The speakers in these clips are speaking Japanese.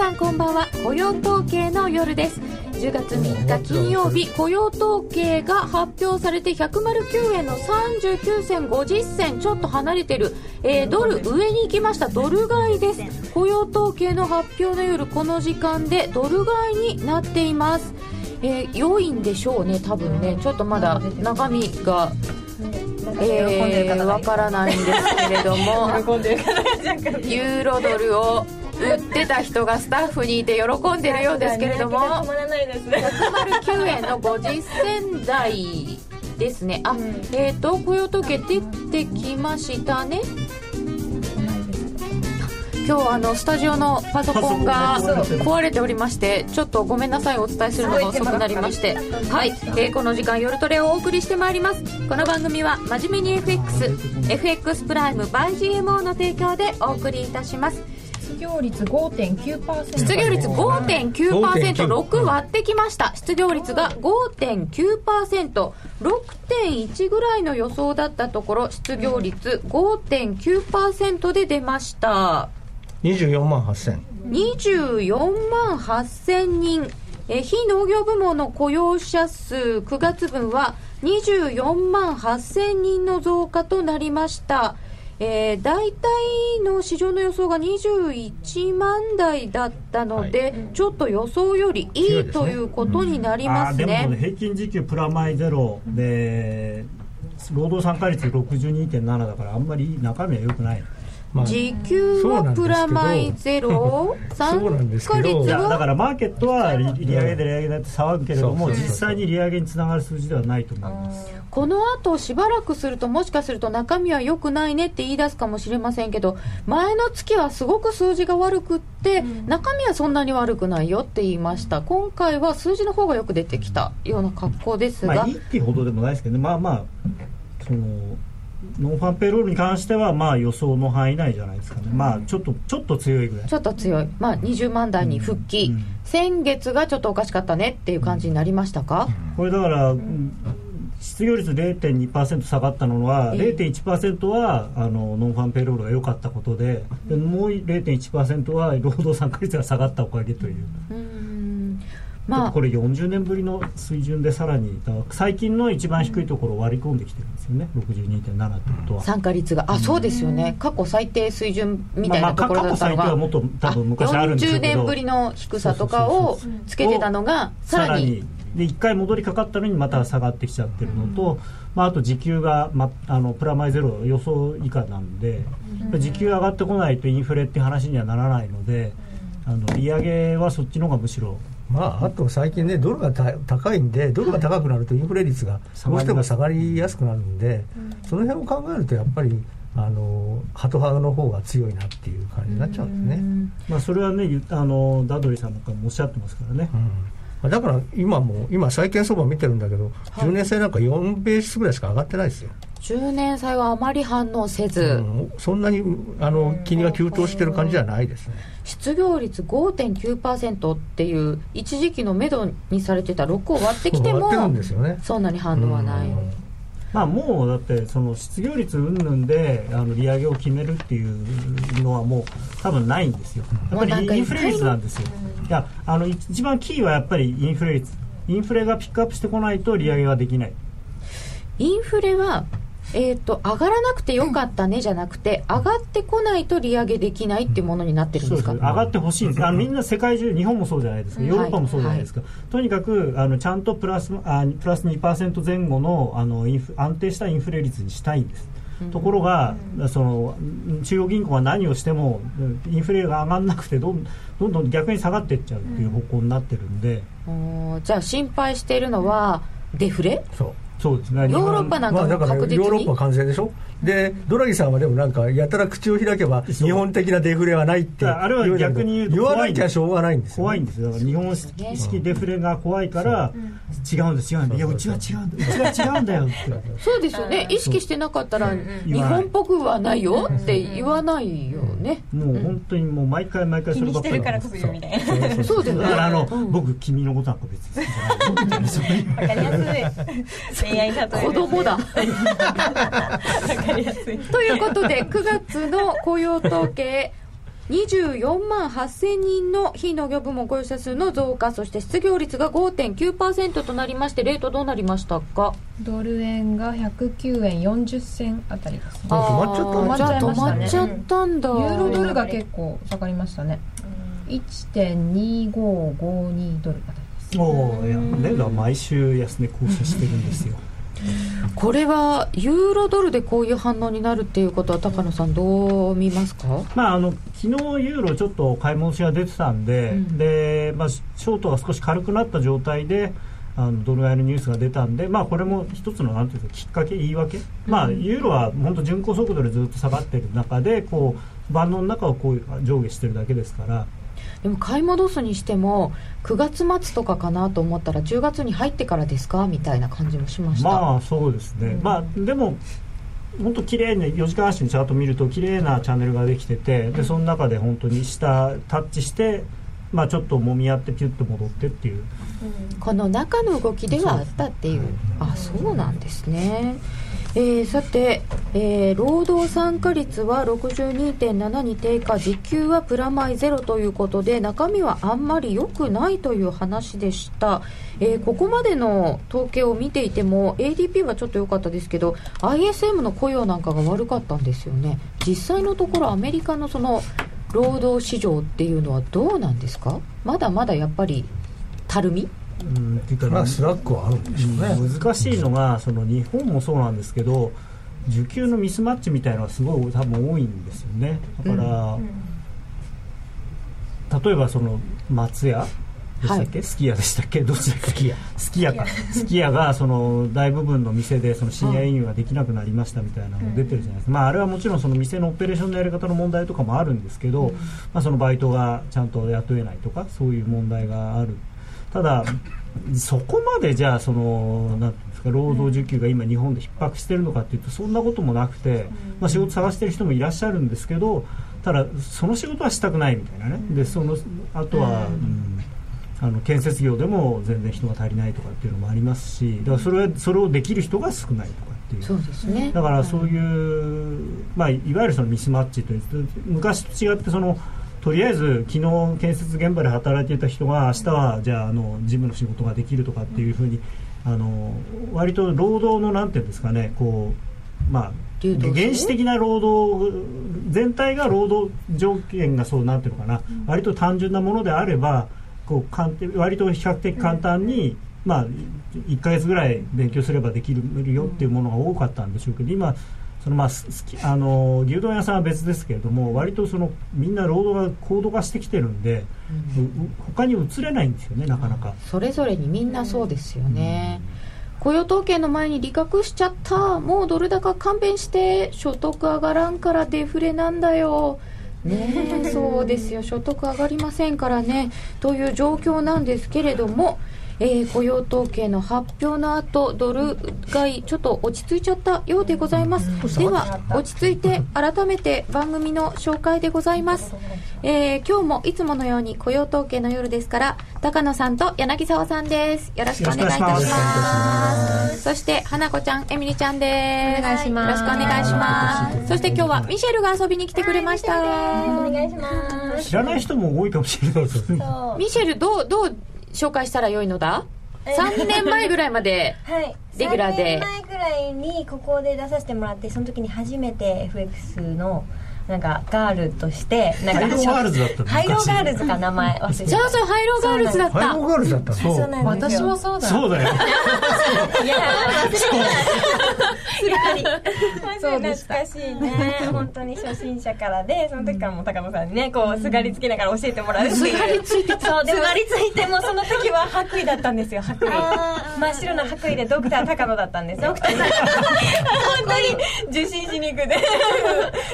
さんこんばんは。雇用統計の夜です。10月3日金曜日雇用統計が発表されて109円の39銭50銭ちょっと離れてる、えー、ドル上に行きました。ドル買いです。雇用統計の発表の夜この時間でドル買いになっています。えー、良いんでしょうね多分ね。ちょっとまだ中身がえー、わからないんですけれども。ユーロドルを売ってた人がスタッフにいて喜んでるようですけれども。109円の50銭台ですね。あ、うん、えっ、ー、と雇用統計出てきましたね。今日あのスタジオのパソコンが壊れておりましてちょっとごめんなさいお伝えするのが遅くなりまして。はい、えー、この時間夜トレをお送りしてまいります。この番組は真面目に FXFX プライム by GMO の提供でお送りいたします。失業率5.9%失業率 5.9%6 割ってきました失業率が 5.9%6.1 ぐらいの予想だったところ失業率5.9%で出ました。24万8000 24万8000人。え非農業部門の雇用者数9月分は24万8000人の増加となりました、えー、大体の市場の予想が21万台だったので、はい、ちょっと予想よりいいということになりますね。でも、ね、平均時給プラマイゼロで労働参加率62.7だからあんまり中身は良くない。まあ、時給はプラマイゼロ？参加率はだからマーケットは利上げで利上げだって騒ぐけれども実際に利上げにつながる数字ではないと思います。この後しばらくするともしかすると中身は良くないねって言い出すかもしれませんけど前の月はすごく数字が悪くって、中身はそんなに悪くないよって言いました。今回は数字の方がよく出てきたような格好ですが、まあ、いいっていうほどでもないですけどね。まあまあそのノンファンペロールに関してはまあ予想の範囲内じゃないですかね、まあちょっとちょっと強いぐらい。ちょっと強い、まあ、20万台に復帰、うん。うん、先月がちょっとおかしかったねっていう感じになりましたか、これだから、失業率0.2%下がったのは、0.1%はあのノンファンペロールが良かったことで、でもう0.1%は労働参加率が下がったおかげという。うんまあ、これ40年ぶりの水準でさらに最近の一番低いところを割り込んできてるんですよね。62.7ってことは。参加率が。あそうですよね。過去最低水準みたいなところだったのが、まあ、まあ過去最低はもっと多分昔あるんですけど。40年ぶりの低さとかをつけてたのがさらに。で1回戻りかかったのにまた下がってきちゃってるのと、まあ、あと時給が、ま、あのプラマイゼロ予想以下なんで、時給上がってこないとインフレって話にはならないのであの利上げはそっちの方がむしろまあ、あと最近ね、ドルが高いんで、ドルが高くなるとインフレ率がどうしても下がりやすくなるんで、その辺を考えると、やっぱり、あのハト派の方が強いなっていう感じになっちゃうんですね。まあ、それはね、あのダドリーさんなんかもおっしゃってますからね。うん、だから今も、今、債券相場見てるんだけど、はい、10年債なんか4ベースぐらいしか上がってないですよ。10年債はあまり反応せず、うん、そんなにあの金利が急騰してる感じじゃないですね失業率5.9%っていう一時期のめどにされてた6を割ってきてもね、そんなに反応はない。まあ、もうだってその失業率云々であの利上げを決めるっていうのはもう多分ないんですよ、やっぱりインフレ率なんですよ、いやあの一番キーはやっぱりインフレ率、インフレがピックアップしてこないと利上げはできない。インフレはえーと、上がらなくてよかったねじゃなくて、上がってこないと利上げできないっていうものになってるんですか？上がってほしいんですあのみんな世界中、日本もそうじゃないですか、ヨーロッパもそうじゃないですか、はい。はい、とにかくあのちゃんとプラスあプラス2%前後のあのインフ安定したインフレ率にしたいんです。ところが、その中央銀行が何をしてもインフレが上がらなくてどんどんどん逆に下がっていっちゃうっていう方向になってるんで、うん、じゃあ心配しているのはデフレ？そうそうですね。ヨーロッパなんかも確実に、まあ、ヨーロッパ完全でしょ？でドラギさんはでもなんかやたら口を開けば日本的なデフレはないってあれは逆に言うと言わなきゃしょうがないんですよ、怖いんですよ。だから日本式デフレが怖いから、違うんです違うんだいやうちは違うんだうちは違うんだよって。そうですよね。意識してなかったら日本っぽくはないよって言わないよね。もう本当にもう毎回毎回そればっかりからこそみたいなそうですだからあの、僕君のことなんか別に好きじゃないわかりやすい 恋愛例え子供だ ということで9月の雇用統計24万8000人の非農業部門雇用者数の増加そして失業率が5.9%となりましてレートどうなりましたか？ドル円が109円40銭あたりです。ねあ止まっちゃった止まっちゃ止まっちゃったんだ。ユーロドルが結構下がりましたね。1.2552ドルあたりです。おおいやねが毎週安値更新してるんですよこれはユーロドルでこういう反応になるっていうことは高野さんどう見ますか？まあ、あの昨日ユーロちょっと買い戻しが出てたんで,、うん。でまあ、ショートが少し軽くなった状態であのドル買いのニュースが出たんで、まあ、これも一つのなんていうかきっかけ、言い訳、まあ、ユーロは本当、巡航速度でずっと下がってる中でこう万能の中をこう上下してるだけですから。でも買い戻すにしても9月末とかかなと思ったら10月に入ってからですかみたいな感じもしました、まあそうですね、まあでも本当綺麗に4時間足のチャート見ると綺麗なチャンネルができててでその中で本当に下タッチしてまあちょっと揉み合ってピュッと戻ってっていう。この中の動きではあったっていう。あそうなんですねえーさて、えー労働参加率は62.7に低下時給はプラマイゼロということで中身はあんまり良くないという話でした、えーここまでの統計を見ていても ADP はちょっと良かったですけど ISM の雇用なんかが悪かったんですよね。実際のところアメリカのその労働市場っていうのはどうなんですか？まだまだやっぱりたるみ？うんっていうかまあスラックはあるんでしょうね、難しいのがその日本もそうなんですけど需給のミスマッチみたいなのがすごい多分多いんですよね。だから、例えばその松屋？でしたっけ、すき家でしたっけ？どっちだっけ？すき家すき家か。すき家がその大部分の店でその深夜営業ができなくなりましたみたいなの出てるじゃないですか、まあ、あれはもちろんその店のオペレーションのやり方の問題とかもあるんですけど、まあ、そのバイトがちゃんと雇えないとかそういう問題があるただそこまでじゃあそのなんですか労働需給が今日本で逼迫してるのかっていうとそんなこともなくて、まあ、仕事探してる人もいらっしゃるんですけどただその仕事はしたくないみたいなね。でそのあとは、うん。あの建設業でも全然人が足りないとかっていうのもありますしだからそれはそれをできる人が少ないとかっていう。そうですね。だからそういう、まあ、いわゆるそのミスマッチという昔と違ってそのとりあえず昨日建設現場で働いていた人が明日はじゃああの事務の仕事ができるとかっていうふうにあの割と労働のなんていうんですかねこうまあ原始的な労働全体が労働条件がそうなんていうのかな、割と単純なものであればこう簡単割と比較的簡単に、まあ、1ヶ月ぐらい勉強すればできるよっていうものが多かったんでしょうけど今そのまああの牛丼屋さんは別ですけれども割とそのみんな労働が高度化してきてるんで、うう他に移れないんですよねなかなか。それぞれにみんなそうですよね、雇用統計の前に利確しちゃった。もうドル高勘弁して所得上がらんからデフレなんだよ。ねえ。そうですよ。所得上がりませんからね。という状況なんですけれども、えー雇用統計の発表の後ドル買いちょっと落ち着いちゃったようでございます。では落ち着いて改めて番組の紹介でございます、えー今日もいつものように雇用統計の夜ですから高野さんと柳沢さんです。よろしくお願いいたします。そして花子ちゃんエミリちゃんです。お願いします。よろしくお願いします。そして今日はミシェルが遊びに来てくれましたお願いします。知らない人も多いかもしれないですよね。そうミシェルどうどう紹介したらよいのだ？3年前ぐらいまで はい。レギュラーで。3年前ぐらいにここで出させてもらって、その時に初めて FX のなんかガールとして、なんかハイローガールズだったのハイローガールズか名前忘れてた。そうそうハイローガールズだった。ハイローガールズだったの。そう。そうなんですよ。私もそうだ。そうだよ。いや、そう。でした。懐かしいね。本当に初心者からで、その時からもう高野さんにね、こう、すがりつきながら教えてもらうっていう。すがりついてた。そう、で、すがりついても、その時は白衣だったんですよ、白衣。真っ白な白衣でドクター高野だったんですよ。ドクター本当に受診しに行くで、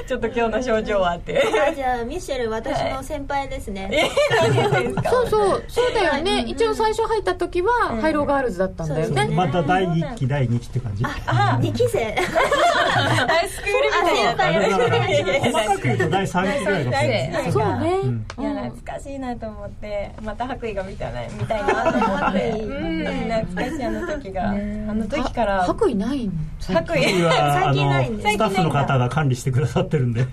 ちょっと今日の症状はって。あじゃあミシェル私の先輩ですね、そうそうそうだよね。一応最初入った時はハイローガールズだったんだよね。そうですね。また第1期第2期って感じ？あ、二期生。あスクールみたいな。細かく言うと第3期ぐらいが第三期そうね、うん。いや懐かしいなと思ってまた白衣が見たいな見たいなと思って懐懐かしいあの時が、あの時から。白衣ないん白衣。最近ないんのですスタッフの方が管理してくださってるんで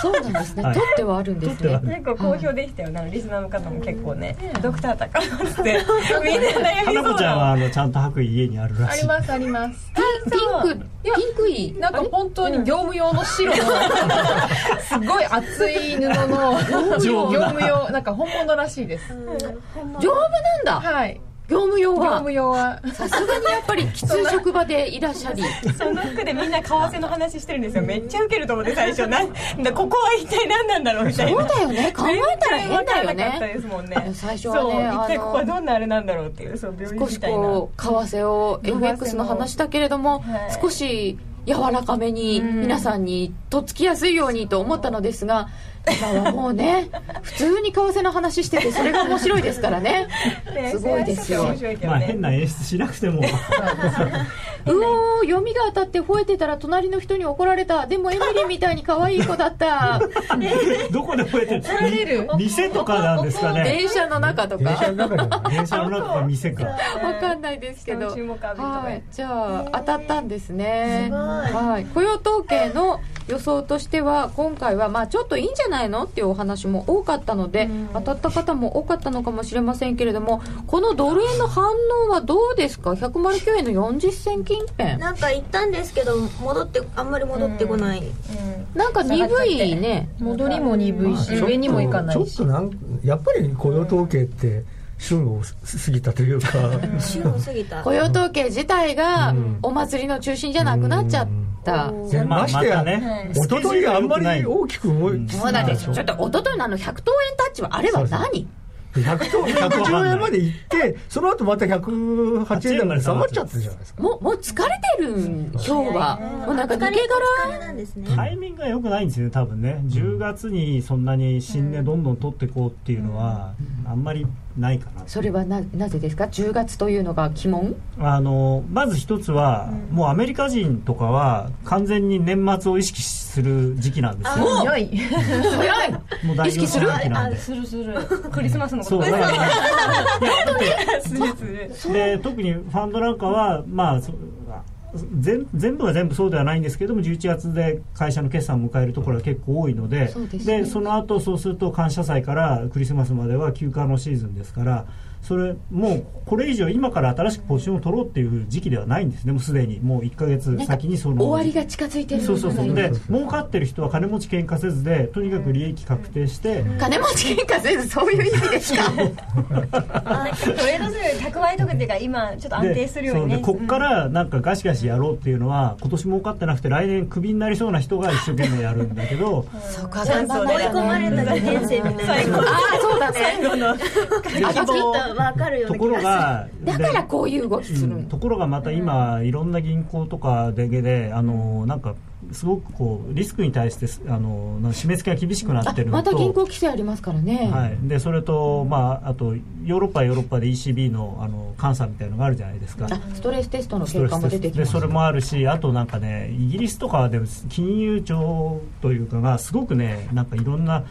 そうなんですね、はい。取ってはあるんですね。る。結構好評でしたよな。リスナーの方も結構ね「ドクター高野」って。みんな悩み花子ちゃんはそうなあのちゃんと白衣家にあるらしい。ありますあります。ピンクピンクいなんか本当に業務用の白のすごい厚い布の業務用なんか本物らしいです。丈夫なんだ。はい業務用業は務用は。さすがにやっぱりきつい職場でいらっしゃり。その服でみんな為替の話してるんですよ。めっちゃウケると思って最初。なんだここは一体何なんだろうみたいな。そうだよね。考えたら変だよね。ね。最初そう。はね一体ここはどんなあれなんだろうっていうそう病院少しみたいなこう為替を FX の話だけれども、はい。少し柔らかめにうん皆さんにとっつきやすいようにと思ったのですが今はもうね普通に為替の話しててそれが面白いですからね。ねすごいですよ。ね。まあ変な演出しなくても。うおー読みが当たって吠えてたら隣の人に怒られた。でもエミリーみたいに可愛い子だった。どこで吠えて怒られる？る？店とかなんですかね。電車の中と電車か電車の中 か店か。わかんないですけど。はいじゃあ当たったんですね。すごい。はい。雇用統計の予想としては今回はまあちょっといいんじゃないのっていうお話も多かったので当たった方も多かったのかもしれませんけれどもこのドル円の反応はどうですか？109円の40銭近辺なんか行ったんですけど戻ってあんまり戻ってこない、なんか鈍いね。戻りも鈍いし上にもいかないし。ちょっとなんやっぱり雇用統計って旬を過ぎたというか、週を過ぎた。雇用統計自体がうん。お祭りの中心じゃなくなっちゃった。うん。でまあましてや、ね。一昨日があんまり大きく動いてそうなんです。よちょっと一昨日のあの100等円タッチはあれは何？100と110円まで行ってその後また108円台まで下がっちゃってるじゃないですか。もうもう疲れてるん今日は。もうなんか抜け殻ねタイミングが良くないんですよね多分ね。10月にそんなに新値どんどん取っていこうっていうのはあんまりないかな。それはななぜですか？10月というのが鬼門？あのまず一つは、もうアメリカ人とかは完全に年末を意識する時期なんですよ。早い。早い。もう大意識する？時期なんで。するする。クリスマスのこと。そうだからねで特にファンドなんかは、まあ、そ全全部が全部そうではないんですけども11月で会社の決算を迎えるところが結構多いのでそうですね。その後そうすると感謝祭からクリスマスまでは休暇のシーズンですからそれもうこれ以上今から新しくポジションを取ろうっていう時期ではないんですね。もうすでに。もう1か月先にその終わりが近づいてるそうそうそう。で儲かってる人は金持ち喧嘩せずでとにかく利益確定して金持ち喧嘩せずそういう意味ですか？トレードする蓄えとくっていうか今ちょっと安定するようにね。でそう。でこっからなんかガシガシやろうっていうのは今年儲かってなくて来年クビになりそうな人が一生懸命やるんだけどそうかチャンスを追い込まれた受験生みたいな。最 後ああそうだね。最後の。きっと分かるようところな気ががだからこういう動きするうんところがまた今いろんな銀行とかでであのなんかすごくこうリスクに対してあの締め付けが厳しくなあってるまた銀行規制ありますからね、はい、でそれと、まあ、あとヨーロッパはヨーロッパで ECB のあの監査みたいなのがあるじゃないですか。あストレステストの結果も出てきでます。それもあるしあとなんかねイギリスとかで金融庁というかがすごくねなんかいろんな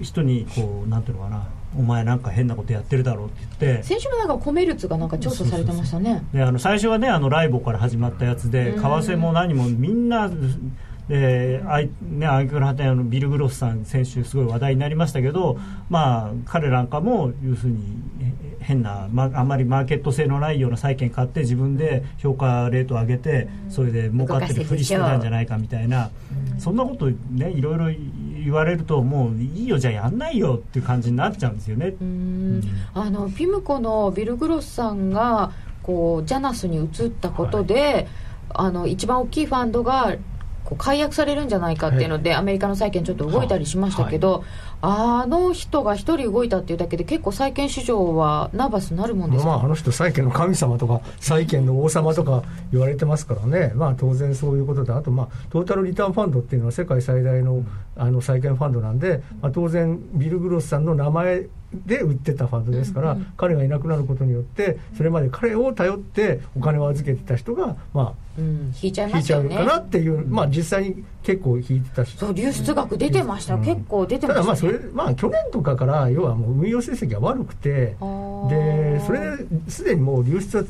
人にこうなんていうのかなお前なんか変なことやってるだろうって言って。先週もなんかコメルツがなんか調査されてましたね。であの最初はねあのライボから始まったやつで為替も何もみんなであいね、アイクラハテのビル・グロスさん先週すごい話題になりましたけど、まあ、彼なんかも要するにえ変な、まあんまりマーケット性のないような債券買って自分で評価レートを上げてそれで儲かってるふりしてたんじゃないかみたいな。そんなことねいろいろ言われるともういいよじゃあやんないよっていう感じになっちゃうんですよね。うん。あのピムコのビル・グロスさんがこうジャナスに移ったことで、あの一番大きいファンドがこう解約されるんじゃないかっていうので、アメリカの債券ちょっと動いたりしましたけど、あの人が一人動いたっていうだけで結構債券市場はナーバスなるもんですか、まあ、あの人債券の神様とか債券の王様とか言われてますからね、まあ、当然そういうことであと、まあ、トータルリターンファンドっていうのは世界最大のあの債券ファンドなんで、まあ、当然ビル・グロスさんの名前で売ってたファンドですから、彼がいなくなることによってそれまで彼を頼ってお金を預けてた人が、まうん、引いちゃいあ、引いちゃうますよねかなっていう、まあ、実際に結構引いてたしそう流出額出てました、結構出てました、ね、ただまあそれれまあ去年とかから要はもう運用成績が悪くてでそれですでにもう流出は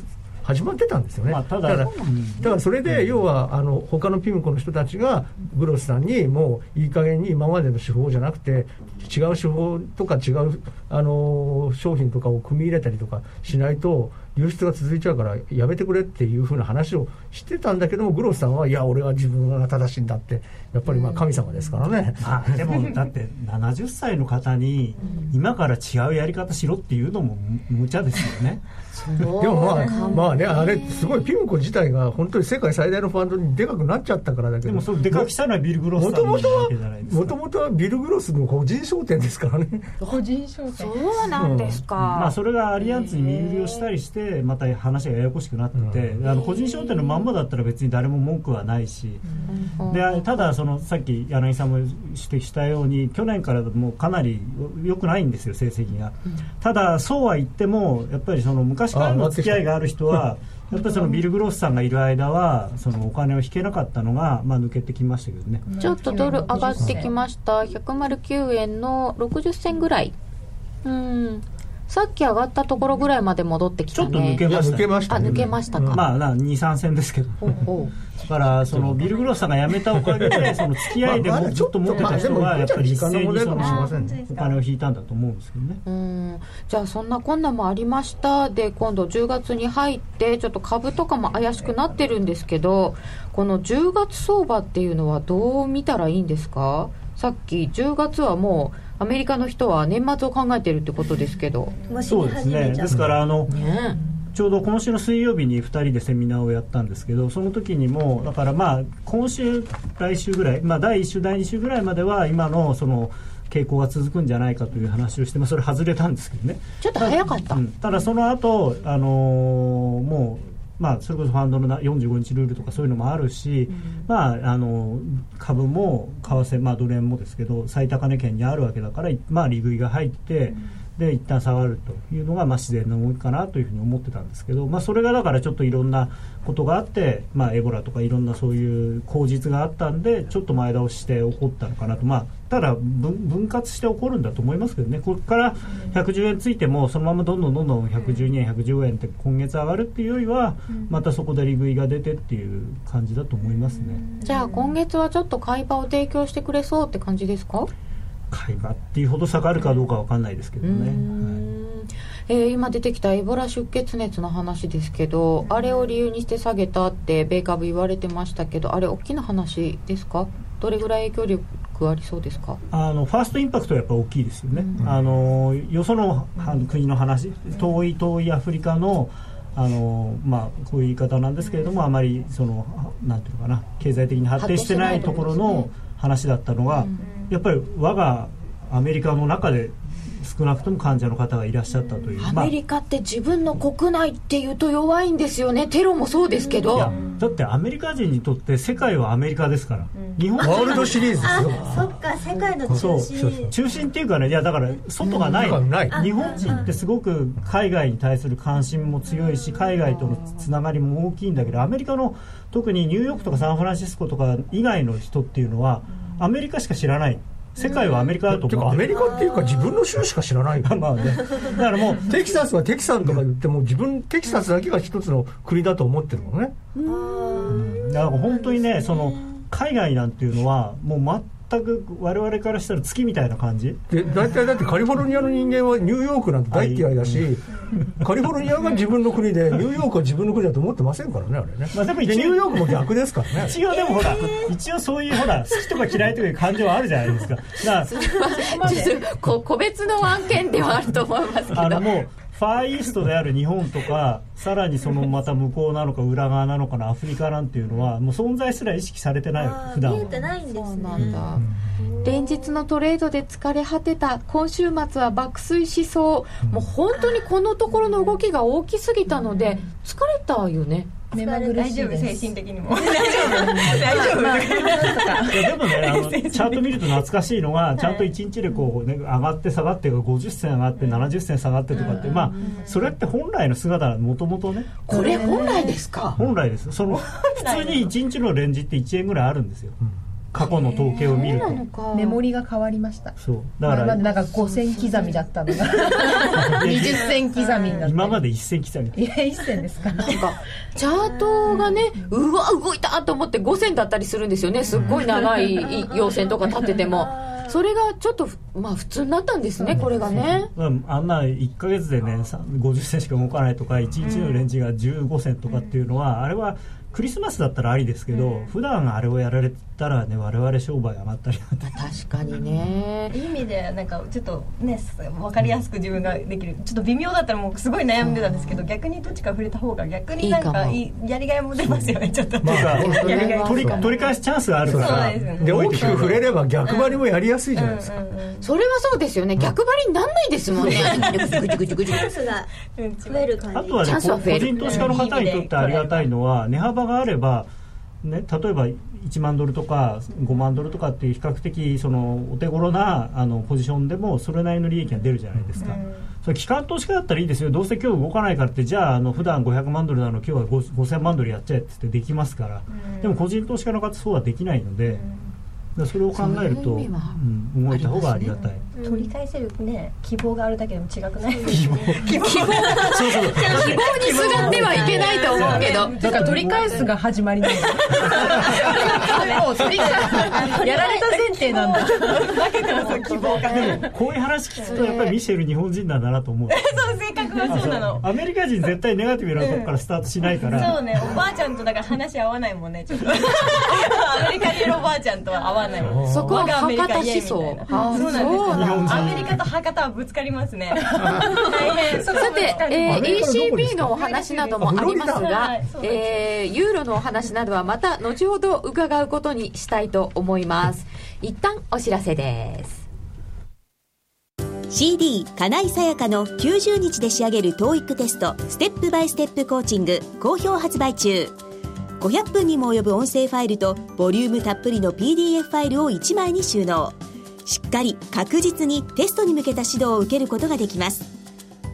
始まってたんですよね、まあただだからうん。だからそれで要はあの他のピムコの人たちがグロスさんにもういい加減に今までの手法じゃなくて違う手法とか違うあの商品とかを組み入れたりとかしないと流出が続いちゃうからやめてくれっていうふうな話をしてたんだけどもグロスさんはいや俺は自分が正しいんだってやっぱりまあ神様ですからね。まあでも だって70歳の方に今から違うやり方しろっていうのもむ無茶ですよね。でもまあ、まあね、あれ、すごいピムコ自体が本当に世界最大のファンドにでかくなっちゃったからだけど、でもそれでかくしたのはビル・グロスもさんなわともとはけじゃないで、すか。もともとはビル・グロスの個人商店ですからね。個人商そ店うなんですか、まあ、それがアリアンツに身売りをしたりしてまた話がややこしくなってて、あの個人商店のまんまだったら別に誰も文句はないし、うん。でただそのさっき柳さんも指摘したように去年からもうかなり良くないんですよ成績が、ただそうは言ってもやっぱりその昔からの付き合いがある人はやっぱりそのビル・グロスさんがいる間はそのお金を引けなかったのが、まあ、抜けてきましたけどね、ちょっとドル上がってきました。109円の60銭ぐらい。うんさっき上がったところぐらいまで戻ってきたね。ちょっと抜けました抜けましたね。あ抜けましたか、まあ23戦ですけど。ほうほだからそのビル・グロスさんが辞めたおかげでその付き合いで もずっと持ってた人がやっぱり一斉にそのまあでも時間の問題かもしれませんね。お金を引いたんだと思うんですけどね。ううんじゃあそんなこんなもありました。で今度10月に入ってちょっと株とかも怪しくなってるんですけどこの10月相場っていうのはどう見たらいいんですか？さっき10月はもうアメリカの人は年末を考えてるってことですけど。そうですね。ですからあのねちょうど今週の水曜日に2人でセミナーをやったんですけどその時にもだからまあ今週来週ぐらい、まあ、第1週第2週ぐらいまでは今のその傾向が続くんじゃないかという話をして、まあ、それ外れたんですけどね。ちょっと早かった、うん。ただその後、あのーもうまあ、それこそファンドのな45日ルールとかそういうのもあるし、まあ、あの株も為替、まあ、ドル円もですけど最高値圏にあるわけだから、まあ、利食いが入って、で一旦下がるというのが、まあ、自然な動きかなというふうに思ってたんですけど、まあ、それがだからちょっといろんなことがあって、まあ、エボラとかいろんなそういう口実があったんでちょっと前倒しして起こったのかなと、まあ、ただ分分割して起こるんだと思いますけどね。ここから110円ついてもそのままどんどんどんどん112円110円って今月上がるっていうよりはまたそこで利食いが出てっていう感じだと思いますね。じゃあ今月はちょっと買い場を提供してくれそうって感じですか？買い場っていうほど下がるかどうかわかんないですけどね。はい。んえー今出てきたエボラ出血熱の話ですけどあれを理由にして下げたって米株言われてましたけどあれ大きな話ですか？どれぐらい影響力ありそうですか？あのファーストインパクトはやっぱ大きいですよね、あのよその国の話遠い遠いアフリカのあの、まあ、こういう言い方なんですけれどもあまりそのなんていうのかな経済的に発展してないところの話だったのが、やっぱり我がアメリカの中で少なくとも患者の方がいらっしゃったという、アまあ。メリカって自分の国内っていうと弱いんですよね。テロもそうですけいやどだってアメリカ人にとって世界はアメリカですから、日本ワールドシリーズですよ。そっか世界のそう。中心中心っていうかねいやだから外がない,、うん。ない日本人ってすごく海外に対する関心も強いし海外とのつながりも大きいんだけどアメリカの特にニューヨークとかサンフランシスコとか以外の人っていうのはアメリカしか知らない世界はアメリカだと思ってる。アメリカっていうか自分の州しか知らない。よ まあね。だからもう テキサスはテキサンとか言っても自分テキサスだけが一つの国だと思ってるのね。だから本当にねその海外なんていうのはもう全く我々からしたら月みたいな感じ？で大体だってカリフォルニアの人間はニューヨークなんて大嫌いだしカリフォルニアが自分の国でニューヨークは自分の国だと思ってませんからねあれね、まあでも一応でニューヨークも逆ですからね一応でもほら、一応そういうほら好きとか嫌いとかいう感情はあるじゃないですか。個別の案件ではあると思いますけど。あのもうファーイーストである日本とかさらにそのまた向こうなのか裏側なのかのアフリカなんていうのはもう存在すら意識されてないあ普段は。ー見えてないんでそうすねなんだ。連日のトレードで疲れ果てた今週末は爆睡しそう。もう本当にこのところの動きが大きすぎたので疲れたよね目まぐるしい大丈夫。精神的にも大丈夫。大丈夫、でもねあのチャート見ると懐かしいのがちゃんと1日でこう、ね、上がって下がって50銭上がって70銭下がってとかってまあそれって本来の姿もともとねこれ本来ですか本来ですその普通に1日のレンジって1円ぐらいあるんですよ過去の統計を見ると。メモリが変わりました。そう。だから前までなんか5線刻みだったのが。20線刻みになって今まで一線来たみ。たいいや1線ですか。なんかチャートがねうわ動いたと思って5線だったりするんですよね。すっごい長い陽線とか立ってても。それがちょっとまあ普通になったんですねこれがね。なあんな1か月でねさ50銭しか動かないとか1日のレンジが15銭とかっていうのは、あれはクリスマスだったらありですけど、普段あれをやられたらね我々商売上がったりなんて。確かにね。いい意味でなんかちょっとね分かりやすく自分ができる。ちょっと微妙だったらもうすごい悩んでたんですけど逆にどっちか触れた方が逆になんかいいいやりがいも出ますよねちょっと。まあ やりがい取り取り返すチャンスがあるから。でね。で大きく触れれば逆張りもやりやすいじゃないですか、それはそうですよね。逆張りになんないですもんね。ぐちぐちぐちぐちチャンスが増える感じ。あとはね個人投資家の方にとってありがたいのは値幅があれば、ね、例えば1万ドルとか5万ドルとかっていう比較的そのお手頃なあのポジションでもそれなりの利益が出るじゃないですか、それ機関投資家だったらいいですよ。どうせ今日動かないからってじゃああの普段500万ドルなの今日は5 5000万ドルやっちゃえって言ってできますから、でも個人投資家の方そうはできないので、だからそれを考えると、うん動いた方がありがたい。取り返せるね希望があるだけでも違くない？希望希望そうそう。希望。にすがってはいけないと思うけど。だから取り返すが始まりなんだ。もう取り返す。やられた前提なんだ。だけからそう希望がでもこういう話聞くとやっぱりミシェル日本人なんだなと思う。そう性格がそうなの。アメリカ人絶対ネガティブなとこからスタートしないから、そうねおばあちゃんとだから話合わないもんねちょっと。アメリカにいるおばあちゃんとは合わないそこは我がアメリカ博多思想そう。なんですアメリカと博多はぶつかりますね。さて、えー ECB かのお話などもありますはがえーユーロのお話などはまた後ほど伺うことにしたいと思います。一旦お知らせです。CD 金井さやかの90日で仕上げる TOEIC テストステップバイステップコーチング好評発売中。500分にも及ぶ音声ファイルとボリュームたっぷりの PDF ファイルを1枚に収納しっかり確実にテストに向けた指導を受けることができます。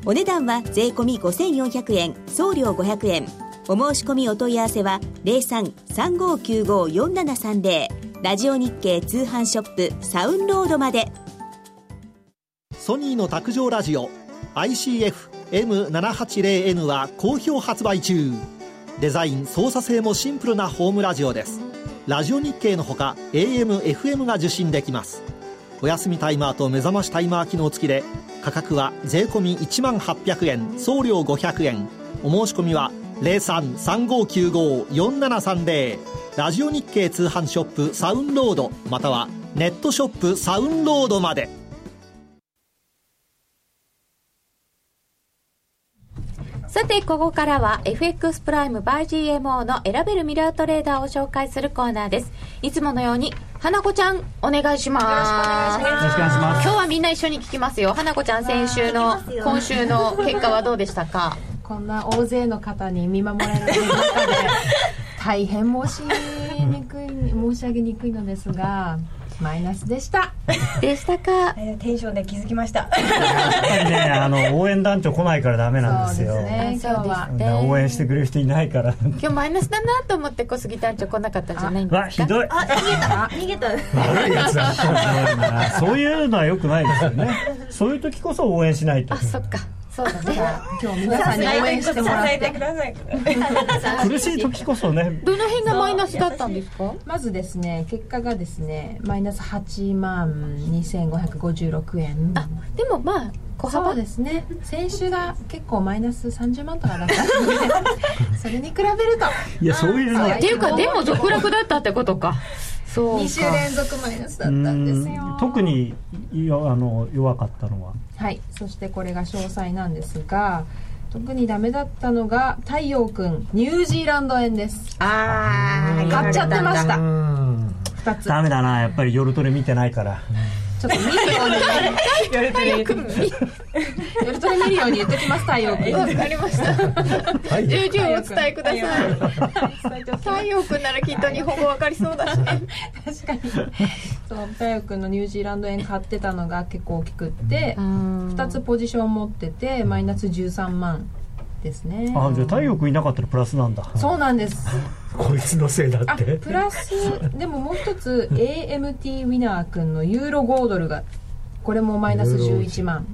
お値段は税込5400円送料500円。お申し込みお問い合わせは0335954730ラジオ日経通販ショップサウンロードまで。ソニーの卓上ラジオ ICF-M780N は好評発売中。デザイン操作性もシンプルなホームラジオです。ラジオ日経のほか AM、FM が受信できます。お休みタイマーと目覚ましタイマー機能付きで価格は税込1万800円送料500円。お申し込みは0335954730ラジオ日経通販ショップサウンロードまたはネットショップサウンロードまで。さてここからは FX プライム by GMO の選べるミラートレーダーを紹介するコーナーです。いつものように花子ちゃんお願いします。よろしくお願いします。今日はみんな一緒に聞きますよ。花子ちゃん先週の今週の結果はどうでしたか？こんな大勢の方に見守られる中で大変申しにくい申し上げにくいのですがマイナスでした。でしたか。えーテンションで気づきました。やっぱりねあの応援団長来ないからダメなんですよ。そうですね。今日は応援してくれる人いないから。今日マイナスだなと思って小杉団長来なかったんじゃないんですか。わひどい。逃げた。悪いやつだ。そういうのはよくないですよね。そういう時こそ応援しないと。あそっかそうだね。今日皆さんに応援してもらって。てください苦しい時こそね。どの辺がマイナスだったんですか？まずですね結果がですねマイナス8万2556円。あでもまあ小幅。ですね。先週が結構マイナス30万とかだったので それに比べると。いやそういうの。っていうかでも続落だったってことかそうか。2週連続マイナスだったんですよ。うん特によあの弱かったのは。はい。そしてこれが詳細なんですが特にダメだったのが太陽くんニュージーランド円です。ああ買っちゃってました。うん2つ。ダメだな。やっぱり夜トレ見てないからちょっと見るように夜トレ夜トレ見るように言ってきます太陽くんわかりました。はい。重々お伝えください。太陽くんならきっと日本語わかりそうだしね。確かに。そう太陽くんのニュージーランド円買ってたのが結構大きくって2つポジション持っててマイナス13万ですね。あじゃあ太陽君いなかったらプラスなんだ。そうなんです。こいつのせいだあって？プラス でももう一つ AMT ウィナー君のユーロ5ドルがこれもマイナス11万。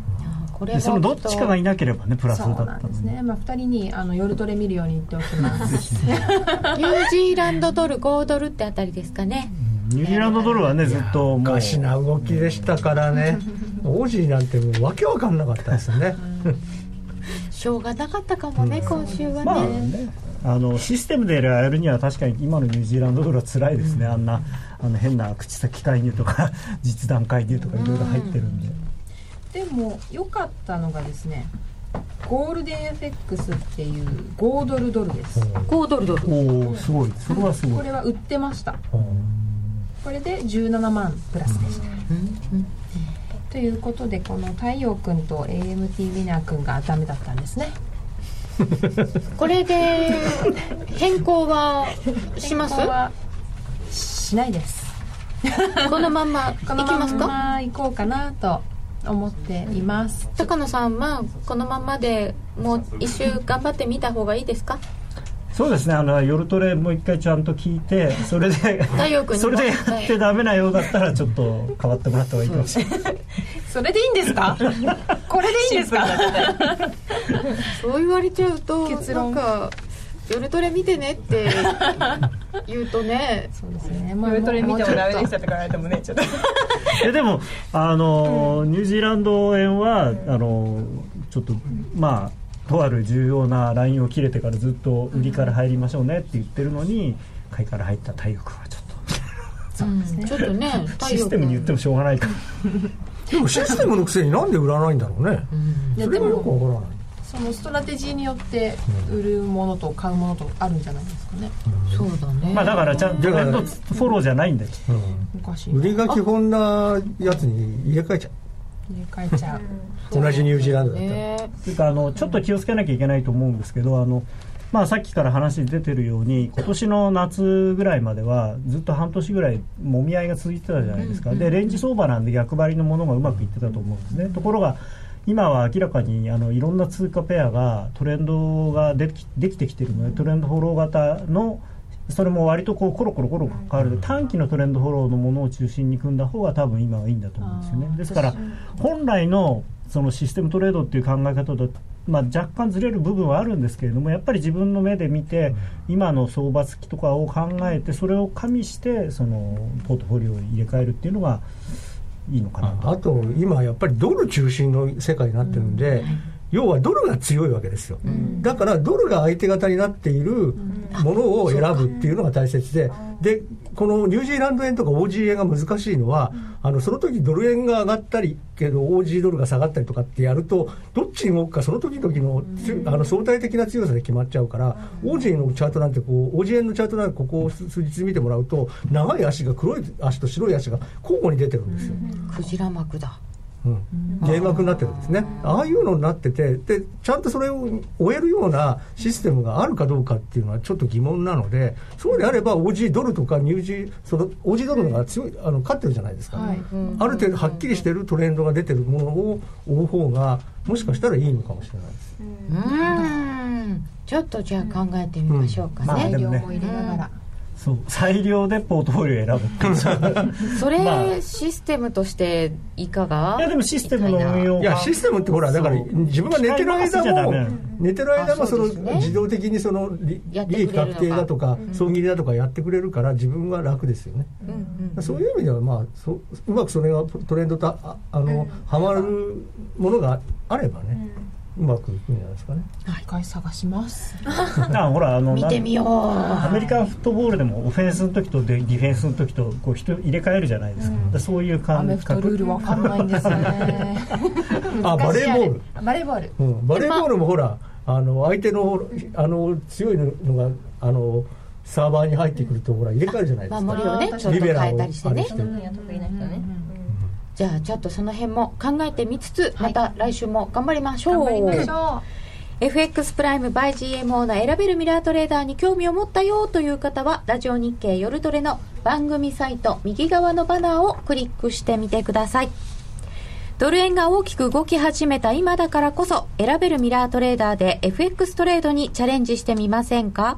これでそのどっちかがいなければねプラスだそうったなんですね、まあ、2人にあの夜トレ見るように言っておきます。ニュージーランドドル5ドルってあたりですかね。ニュージーランドドルはねずっとおかしな動きでしたからね。オージーなんてもうわけわかんなかったですねしょうがなかったかもね、今週はね、まあねあのシステムでやるには確かに今のニュージーランドドルは辛いですね、あんなあの変な口先介入とか 実弾介入とかいろいろ入ってるんで、でも良かったのがですねゴールデン FX っていう5ドルドルです。5ドルドル。おおすごい。それはすごい。これは売ってました。これで17万プラスでした、ということでこの太陽くんと AMT ウィナーくんがダメだったんですね。これで変更はします？変更はしないです。このまんま いきこのまますかま行こうかなと思っています。高野さんはこのままでもう一周頑張ってみた方がいいですか？そうですね。あの夜トレもう一回ちゃんと聞いて それで太陽君にもそれでやってダメなようだったらちょっと変わってもらった方がいいかもしれない それでいいんですか？これでいいんですか？そう言われちゃうと結論。なんか夜トレ見てねって言うとねそうですね。もう夜トレ見てもダメでうしたとか言われてもねちょっと。えでもあの、ニュージーランド円はあのちょっとまあとある重要なラインを切れてからずっと売りから入りましょうねって言ってるのに買いから入った体力はちょっうんちょっとねと システムに言ってもしょうがないから。でもシステムのくせになんで売らないんだろうね。いやでそれもよくもわからない。そのストラテジーによって売るものと買うものとあるんじゃないですかね。そうだね。まあだからちゃんとフォローじゃないんだよ。おかしい売りが基本なやつに入れ替えちゃ入れ替えちゃう。う同じニュージーランドだった。らね。というかあのちょっと気をつけなきゃいけないと思うんですけどあの、まあ、さっきから話に出てるように今年の夏ぐらいまではずっと半年ぐらいもみ合いが続いてたじゃないですか、でレンジ相場なんで逆張りのものがうまくいってたと思うんですね。ところが今は明らかにあのいろんな通貨ペアがトレンドができできてきてるのでトレンドフォロー型のそれも割とこうコロコロコロ変わる短期のトレンドフォローのものを中心に組んだ方が多分今はいいんだと思うんですよね。ですから本来のそのシステムトレードっていう考え方と、まあ、若干ずれる部分はあるんですけれどもやっぱり自分の目で見て今の相場付きとかを考えてそれを加味してそのポートフォリオを入れ替えるっていうのがいいのかなと。あと今やっぱりドル中心の世界になってるんで、要はドルが強いわけですよ、だからドルが相手方になっているものを選ぶっていうのが大切で、でこのニュージーランド円とか OG 円が難しいのは、あのその時ドル円が上がったりけど OG ドルが下がったりとかってやるとどっちに動くかその時々のつあの相対的な強さで決まっちゃうから、OG のチャートなんてこう OG 円のチャートなんてここを数日見てもらうと長い足が黒い足と白い足が交互に出てるんですよ。クジラ幕だうん、減額になってるんですね、ああいうのになっててで、ちゃんとそれを終えるようなシステムがあるかどうかっていうのはちょっと疑問なので、そうであれば、OG ドルとかニュージー、その OG ドルの方が強いあの勝ってるじゃないですか、はい。ある程度はっきりしてるトレンドが出てるものを追う方が、もしかしたらいいのかもしれないです。うん。ちょっとじゃあ考えてみましょうかね、まあでもね。量も入れながら、そう。最良でポートフォリオを選ぶっていう。それ、まあ。システムとしていかが？いやでもシステムの運用いやシステムってほらだから自分が寝てる間も寝てる間もあその自動的にその利益確定だとか損切りだとかやってくれるから自分は楽ですよね。うんうんそういう意味では、まあ、そううまくそれがトレンドとああの、はまるものがあればね、うまくいくんじゃないですかね。一回探します。あほらあの見てみよう。アメリカンフットボールでもオフェンスの時とデディフェンスの時とこう人入れ替えるじゃないですか,、そういうア感メフトルールわかんないんですよね。あバレーボール。バレーボール。うん、バレーボールもほら、あの相手のあの強いのがあのサーバーに入ってくるとほら入れ替えるじゃないですか。守りをねちょっと変えたりしてね。得意な人ねじゃあちょっとその辺も考えてみつつ、また来週も頑張りましょう。頑張りましょ FX プライム by GMO の選べるミラートレーダーに興味を持ったよという方はラジオ日経夜トレの番組サイト右側のバナーをクリックしてみてください。ドル円が大きく動き始めた今だからこそ選べるミラートレーダーで FX トレードにチャレンジしてみませんか？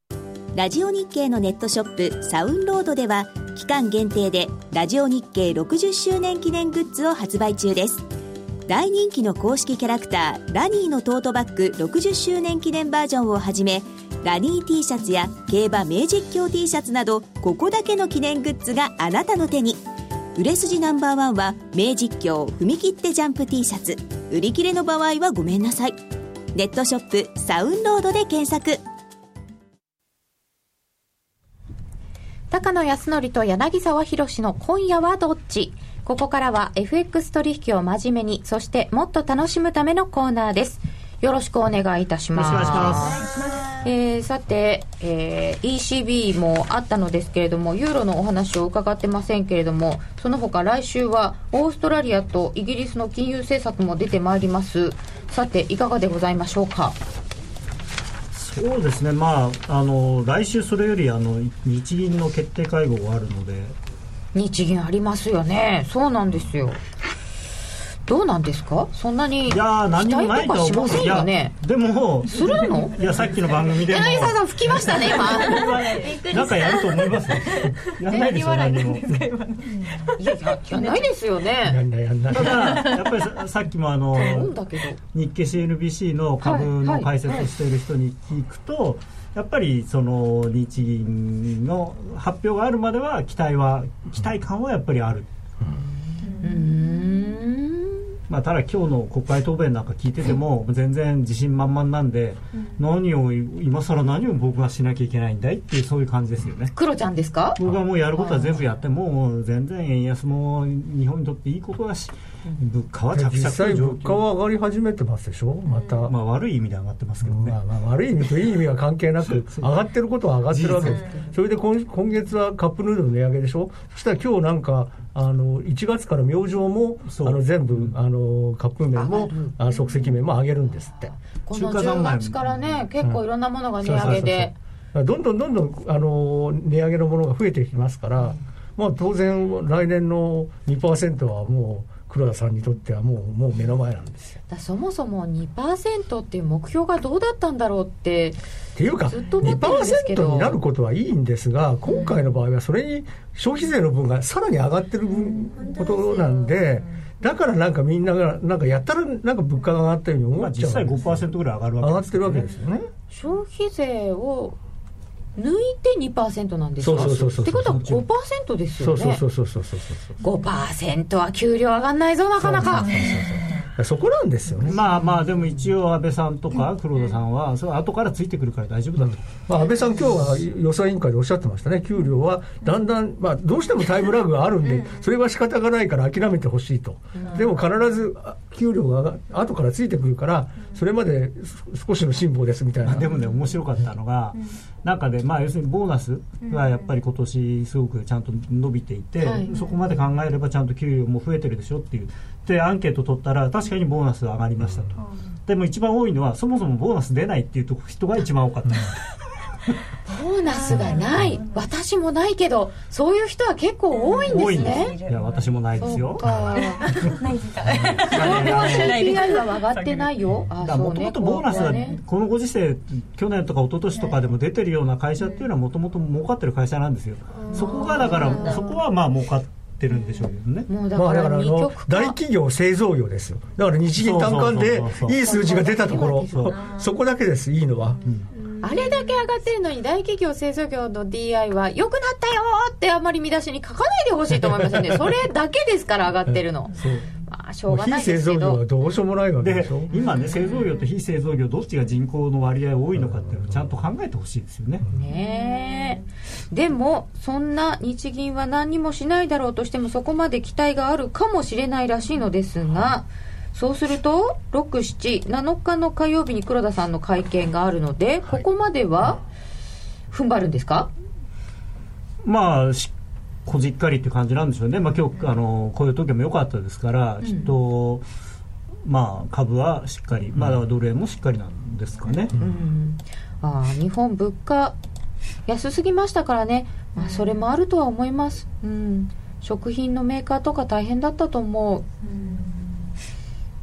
ラジオ日経のネットショップサウンロードでは期間限定でラジオ日経60周年記念グッズを発売中です。大人気の公式キャラクターラニーのトートバッグ60周年記念バージョンをはじめラニー T シャツや競馬名実況 T シャツなどここだけの記念グッズがあなたの手に。売れ筋ナンバーワンは名実況踏み切ってジャンプ T シャツ。売り切れの場合はごめんなさい。ネットショップサウンロードで検索。高野康則と柳沢博の今夜はどっち？ここからは FX 取引を真面目に、そしてもっと楽しむためのコーナーです。よろしくお願いいたします。よろしくお願いします。えー、さて、えー、ECB もあったのですけれども、ユーロのお話を伺ってませんけれども、その他来週はオーストラリアとイギリスの金融政策も出てまいります。さて、いかがでございましょうか？そうですね、まあ、あの来週、それよりあの日銀の決定会合があるので、日銀ありますよね、そうなんですよ。どうなんですか？そんなに期待とかしませんよね。でもするの？いやさっきの番組で柳沢さん吹きましたね今。なんかやると思います やんないですよ何も。いややんないですよね。やんないやんない。ただやっぱりさっきもあの日経 CNBC の株の解説をしている人に聞くと、やっぱりその日銀の発表があるまでは期待は期待感はやっぱりある。まあ、ただ今日の国会答弁なんか聞いてても全然自信満々なんで、何を今更何を僕はしなきゃいけないんだいっていうそういう感じですよね。クロちゃんですか？僕はもうやることは全部やってもう全然円安も日本にとっていいことだし物価は着々実際物価は上がり始めてますでしょ？また、まあ、悪い意味で上がってますけどね、まあ、まあ悪い意味といい意味は関係なく上がってることは上がってるわけです。それで今今月はカップヌードル値上げでしょ？そしたら今日なんかあの1月から明星もあの全部あのカップ麺もあ即席麺も上げるんですって。この10月からね結構いろんなものが値上げで。どんどんどんどんあの値上げのものが増えてきますから、まあ、当然来年の2%はもう黒田さんにとってはもうもう目の前なんですよ。そもそも2%っていう目標がどうだったんだろうってっていうか2%になることはいいんですが今回の場合はそれに消費税の分がさらに上がってることなんで。だからなんかみんながなんかやったらなんか物価が上がったように思っちゃう、まあ、実際5%ぐらい上がるわけです、ね、上がってるわけですよね。消費税を抜いて2%なんですか？そうそうそうってことは5%ですよね。そうそうそうそうそうそう5%は給料上がんないぞなかなか。そこなんですよね。まあまあでも一応安倍さんとか黒田さんはそれ後からついてくるから大丈夫だと、まあ、安倍さん今日は予算委員会でおっしゃってましたね。給料はだんだん、まあ、どうしてもタイムラグがあるんでそれは仕方がないから諦めてほしいと。でも必ず給料が後からついてくるからそれまで少しの辛抱ですみたいな。でもね面白かったのが、中で、まあ、要するにボーナスがやっぱり今年すごくちゃんと伸びていて、はい。そこまで考えればちゃんと給与も増えてるでしょっていう。でアンケート取ったら確かにボーナス上がりましたと、でも一番多いのはそもそもボーナス出ないっていう人が一番多かった、ボーナスがない。私もないけどそういう人は結構多いんですね。いや私もないですそうよか。ないですか。CPI は上がってないよ。もともとボーナスがここはね。このご時世去年とか一昨年とかでも出てるような会社っていうのはもともと儲かってる会社なんですよ。そこがだからそこはまあ儲かってるんでしょうけどね。もうだまあ、だからあの大企業製造業ですよ。だから日銀単価でいい数字が出たところ。そうそこだけです。いいのは、あれだけ上がってるのに大企業製造業の DI は良くなったよってあんまり見出しに書かないでほしいと思いますよね。それだけですから上がってるの。そう。まあしょうがない非製ですけど。造業はどうしようもないわけででしょ。今ね製造業と非製造業どっちが人口の割合多いのかっていうのをちゃんと考えてほしいですよね。ねえ。でもそんな日銀は何にもしないだろうとしてもそこまで期待があるかもしれないらしいのですがそうすると677日の火曜日に黒田さんの会見があるのでここまでは踏ん張るんですか？まあしこじっかりっていう感じなんでしょうね、まあ、今日あの雇用統計も良かったですから、きっと、まあ、株はしっかり、まあ、ドル円もしっかりなんですかね。うん。ああ日本物価安すぎましたからね、まあ、それもあるとは思います、うん、食品のメーカーとか大変だったと思う、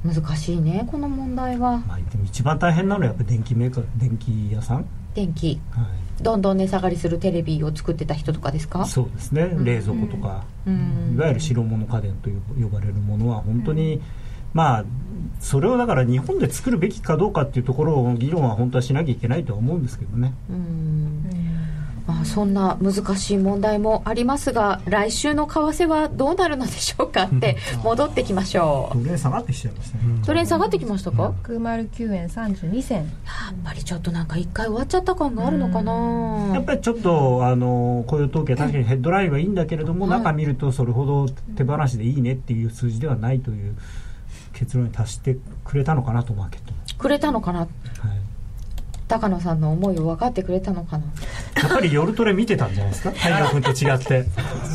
難しいねこの問題はまあ、でも一番大変なのはやっぱり電気メーカー電気屋さん、電気。はい、どんどん値下がりするテレビを作ってた人とかですか？そうですね、冷蔵庫とか、うん。いわゆる白物家電と呼ばれるものは本当に、まあそれをだから日本で作るべきかどうかっていうところを議論は本当はしなきゃいけないとは思うんですけどね。うんまあ、そんな難しい問題もありますが来週の為替はどうなるのでしょうかって戻ってきましょう。ドル円下がってきちゃいましたね。それに下がってきましたか、109円32銭やっぱりちょっとなんか一回終わっちゃった感があるのかな。やっぱりちょっとあの雇用統計確かにヘッドラインはいいんだけれども、はい。中見るとそれほど手放しでいいねっていう数字ではないという結論に達してくれたのかなとマーケットも、くれたのかなはい、高野さんの思いを分かってくれたのかなやっぱり夜トレ見てたんじゃないですか？太陽君と違って。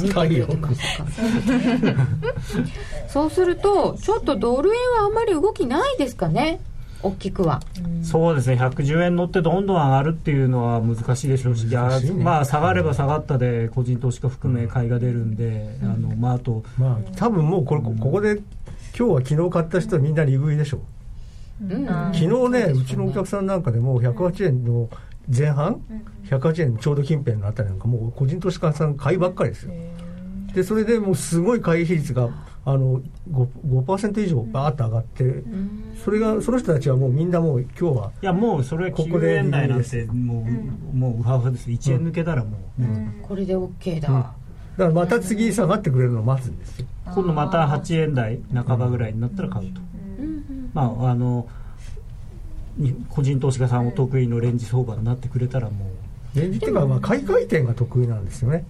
太 陽そうするとちょっとドル円はあんまり動きないですかね？大きくは。そうですね。110円乗ってどんどん上がるっていうのは難しいでしょうし、ね。まあ下がれば下がったで個人投資家含め買いが出るんで、あのまああとまあ多分もうこれこここで今日は昨日買った人はみんな利食いでしょ。うん。昨日ねうちのお客さんなんかでもう108円の前半108円ちょうど近辺のあたりなんかもう個人投資家さん買いばっかりですよ。でそれでもうすごい買い比率があの 5%, 5以上バーッと上がってそれがその人たちはもうみんなもう今日はいやもうそれは9ここで円台なんてもう,、もうウハウハです。1円抜けたらもう、これで OK だ、だからまた次下がってくれるのを待つんですよ。今度また8円台半ばぐらいになったら買うと、まああのに個人投資家さんお得意のレンジ相場になってくれたらもう。レンジっていうかまあ買い替え点が得意なんですよね。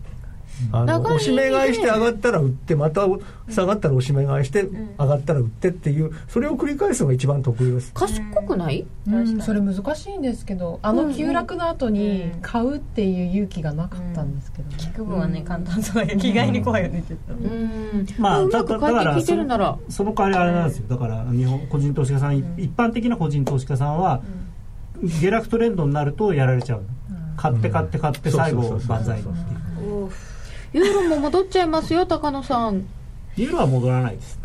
あの長い押し目買いして上がったら売ってまた下がったら押し目買いして上がったら売ってっていうそれを繰り返すのが一番得意です。賢くない？うん。それ難しいんですけどあの急落の後に買うっていう勇気がなかったんですけど。ね聞く分はね簡単そうだけど気概に怖いよねちょっと。うん。まあうまく回転聞いてるなら。その代わりあれなんですよ。だから日本個人投資家さん、一般的な個人投資家さんは、下落トレンドになるとやられちゃう、買って買って買ってうん最後万歳っていうユーロも戻っちゃいますよ高野さん。ユーロは戻らないです。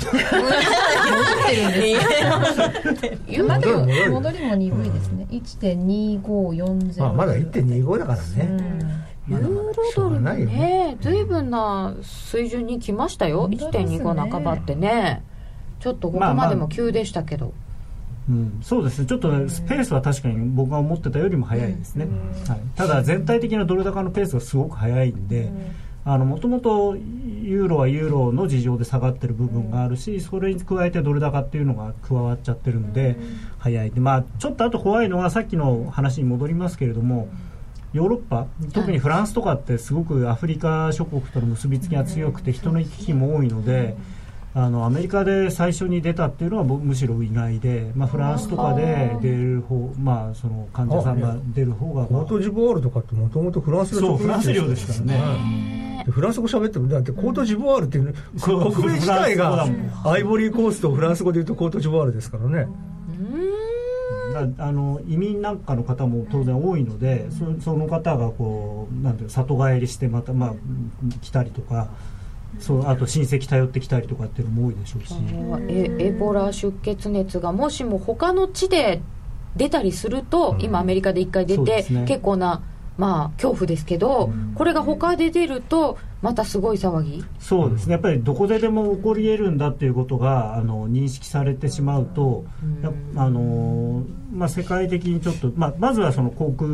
ユーロまあでも戻る戻りも鈍いですね。1.2540まあまだ1.25だからね、ユーロドルもしょうがないよね。随分な水準に来ましたよ、本当ですね。1.25半ばってね。ちょっとここまでも急でしたけど、うん、そうです。ねちょっとねペースは確かに僕が思ってたよりも早いですね、はい、ただ全体的なドル高のペースがすごく早いんでもともとユーロはユーロの事情で下がってる部分があるしそれに加えてドル高っていうのが加わっちゃってるんで早い。で、まあ、ちょっとあと怖いのはさっきの話に戻りますけれどもヨーロッパ特にフランスとかってすごくアフリカ諸国との結びつきが強くて人の行き来も多いので。ああのアメリカで最初に出たっていうのはむしろ意外で、まあ、フランスとかで出る方、まあ、その患者さんが出る方が、コートジボワールとかってもともとフランスそうフランス領ですからねフランス語喋ってもだってコートジボワールっていう、ね、国名自体がアイボリーコーストフランス語で言うとコートジボワールですからね。あの移民なんかの方も当然多いのでそその方がこうなんていう里帰りしてまた、まあ、来たりとかそうあと親戚頼ってきたりとかっていうのも多いでしょうし。えエボラ出血熱がもしも他の地で出たりすると、うん、今アメリカで1回出て、ね、結構なまあ恐怖ですけど、うん、これが他で出るとまたすごい騒ぎ？そうですね。やっぱりどこででも起こり得るんだっていうことがあの認識されてしまうと、うん、あのまあ、世界的にちょっと、まあ、まずはその航空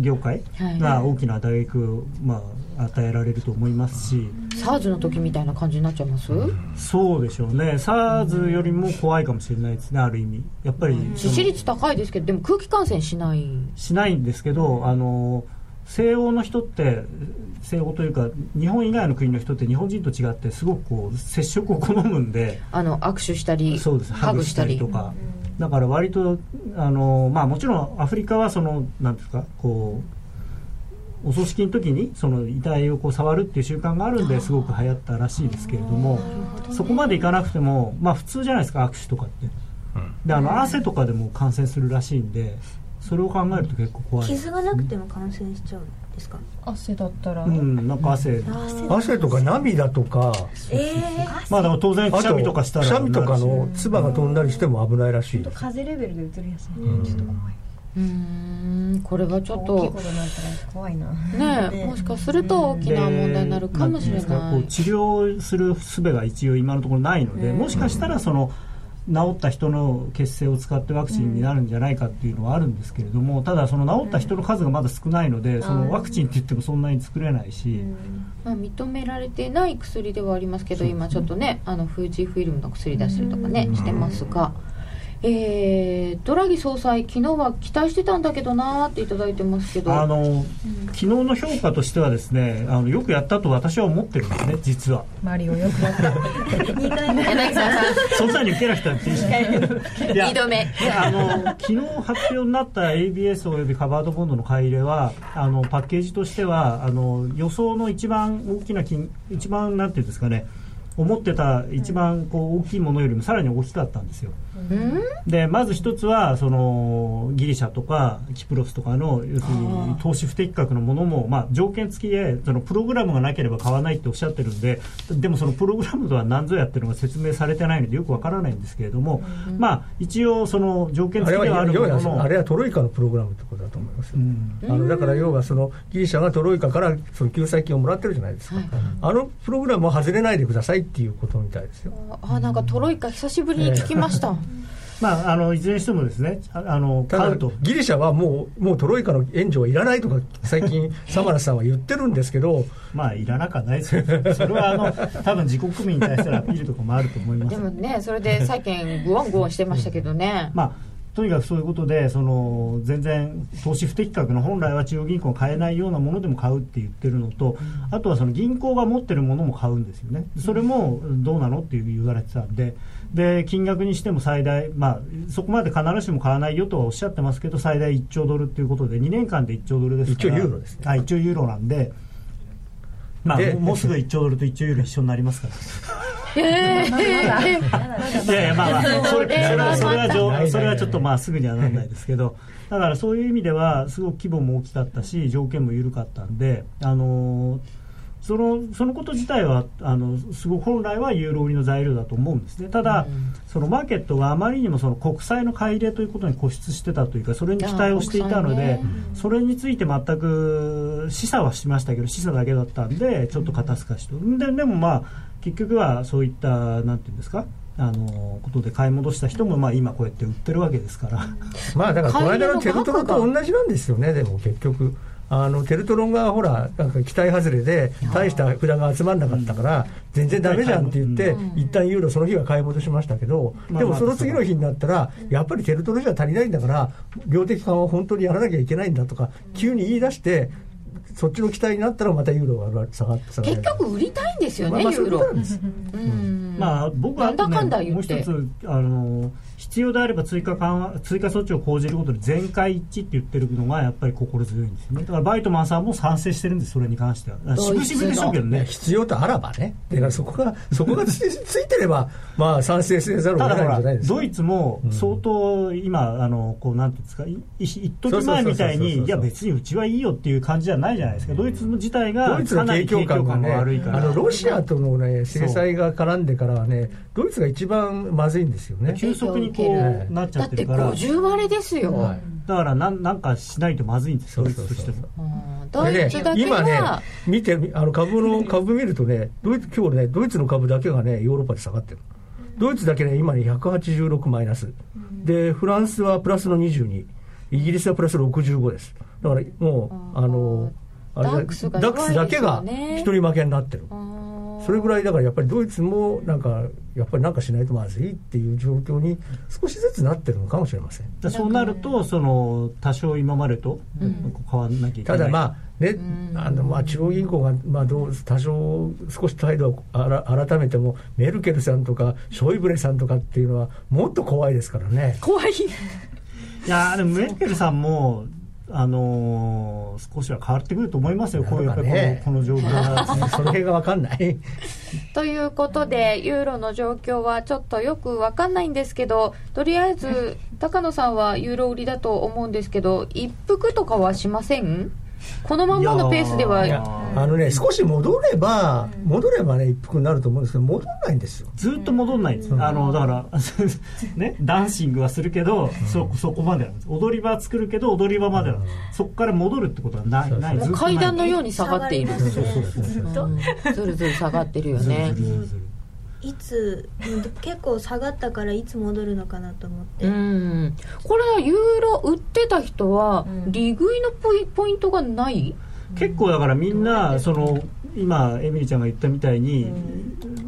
業界が大きな打撃を、まあ、与えられると思いますし。SARS の時みたいな感じになっちゃいます？そうでしょうね。SARS よりも怖いかもしれないですねある意味。やっぱり致死率高いですけどでも空気感染しない。しないんですけどあの西欧の人って西欧というか日本以外の国の人って日本人と違ってすごくこう接触を好むんで。あの握手したりそうです。ハグしたりとかだから割とあの、まあ、もちろんアフリカはそのなんですかこうお葬式の時にその遺体をこう触るっていう習慣があるんですごく流行ったらしいですけれどもそこまでいかなくても、まあ、普通じゃないですか握手とかって。であの汗とかでも感染するらしいんでそれを考えると結構怖い傷がなくても感染しちゃうんですか？汗だったら。うんなんか汗。汗とか涙とか。ええー、まあでも当然くしゃみとかしたらくしゃみとかの唾が飛んだりしても危ないらしい。風レベルでうつりやすい、うん、ちょっと怖い。うんこれはちょっと。怖いな。ねもしかすると大きな問題になるかもしれない。治療する術が一応今のところないのでもしかしたらその、治った人の血清を使ってワクチンになるんじゃないかっていうのはあるんですけれども、ただその治った人の数がまだ少ないので、そのワクチンって言ってもそんなに作れないし、まあ、認められてない薬ではありますけど今ちょっとねあの富士フィルムの薬出したりとかねしてますが。えー、ドラギ総裁、昨日は期待してたんだけどなーっていただいてますけど。あの、うん、昨日の評価としてはですねあのよくやったと私は思ってるんですね実は。マリオよくやった。2回目。柳沢さん。そんなに受けなくたっていい2度目。あの昨日発表になった ABS およびカバードボンドの買い入れはあのパッケージとしてはあの予想の一番大きな金一番なんていうんですかね思ってた一番こう大きいものよりもさらに大きかったんですよ。でまず一つはそのギリシャとかキプロスとかの要するに投資不適格のものも、まあ、条件付きでそのプログラムがなければ買わないっておっしゃってるんででもそのプログラムとは何ぞやっていうのが説明されてないのでよくわからないんですけれども、まあ、一応その条件付きではあるものの。あれはトロイカのプログラムってことだと思います、うん、あのだから要はそのギリシャがトロイカからその救済金をもらってるじゃないですか、はい、あのプログラムを外れないでくださいっていうことみたいですよ。あなんかトロイカ久しぶりに聞きました、えーまあ、あのいずれにしてもですねあの買うと。ギリシャはもうもうトロイカの援助はいらないとか最近 サマラさんは言ってるんですけど。まあいらなくはないです。よそれはあの多分自国民に対するアピールとかもあると思います。でもねそれで債券グワングワンしてましたけどね、まあとにかくそういうことでその全然投資不適格の本来は中央銀行が買えないようなものでも買うって言ってるのと、あとはその銀行が持ってるものも買うんですよね。それもどうなのって言われてたんでで金額にしても最大、まあ、そこまで必ずしも買わないよとはおっしゃってますけど最大1兆ドルということで2年間で1兆ドルですから。1兆ユーロです、ね、あ1兆ユーロなんで、まあ、もうすぐ1兆ドルと1兆ユーロ一緒になりますから。えー、いやいやまあまあそれそれはそれはそれはちょっとまあすぐにはならないですけど。だからそういう意味ではすごく規模も大きかったし条件も緩かったんであのーそのそのこと自体はあのすごく本来はユーロ売りの材料だと思うんですね。ただ、うん、そのマーケットがあまりにもその国債の買い入れということに固執してたというかそれに期待をしていたので、ね、それについて全く示唆はしましたけど示唆だけだったんでちょっと肩透かしと。ででもまあ結局はそういったなんていうんですかあのことで買い戻した人もまあ今こうやって売ってるわけですから。まあだからこの間のテルトロと同じなんですよねでも結局。あのテルトロンがほらなんか期待外れで大した札が集まらなかったから全然だめじゃんって言って一旦ユーロその日は買い戻しましたけどでもその次の日になったらやっぱりテルトロじゃ足りないんだから量的緩和を本当にやらなきゃいけないんだとか急に言い出してそっちの期待になったらまたユーロが下がって結局売りたいんですよね、ユーロ。うん。まあ僕は、ね、なんだかんだ言って。もう一つあの必要であれば追加緩和追加措置を講じることで全会一致って言ってるのがやっぱり心強いんですよね。だからバイトマンさんも賛成してるんですそれに関しては。渋々でしょうけどね。必要とあらばね。だからそこがそこがつついてればまあ賛成せざるを得ないんじゃないですか。ドイツも相当今、あのこうなんていうんですかい一時前みたいにいや別にうちはいいよっていう感じじゃないじゃないですか。ドイツ自体がかなり景況感がね悪いから。あのロシアとの、ね、制裁が絡んでからはねドイツが一番まずいんですよね。急速にこええ。うなっちゃだってってるから。50割れですよ、はい。だからなんなんかしないとまずいんですドイツとしても。うん。ドイツだけ今ねは、見てあの株の株見るとねドイツ今日ねドイツの株だけがねヨーロッパで下がってる。ドイツだけね今ね186マイナス。でフランスはプラスの22イギリスはプラス65です。だからもうあのダックスだけが一人負けになってる。うんそれぐらいだからやっぱりドイツもなんかやっぱりなんかしないとまずいっていう状況に少しずつなってるのかもしれません。だそうなるとその多少今までと変わらなきゃいけないただまあね、あのまあ中央銀行がまあどう多少少し態度をあら改めてもメルケルさんとかショイブレさんとかっていうのはもっと怖いですからね。怖い。いやーでもメルケルさんもあのー少しは変わってくると思いますよ、こういうこの,、ねこの状況が。その辺が分かんない。ということでユーロの状況はちょっとよくわかんないんですけどとりあえず高野さんはユーロ売りだと思うんですけど一服とかはしません？このまんまのペースではあのね少し戻れば戻ればね一服になると思うんですけど戻らないんですよ。ずっと戻んないんです、あのだから、ね、ダンシングはするけど、そそこまでなんです。踊り場作るけど踊り場までなんです、そこから戻るってことはないない。階段のように下がっている。ずるずる下がってるよね。ずるずるずるいつ結構下がったからいつ戻るのかなと思って、うん。これはユーロ売ってた人は利食いのポイポイントがない？結構だからみんなその今エミリちゃんが言ったみたいに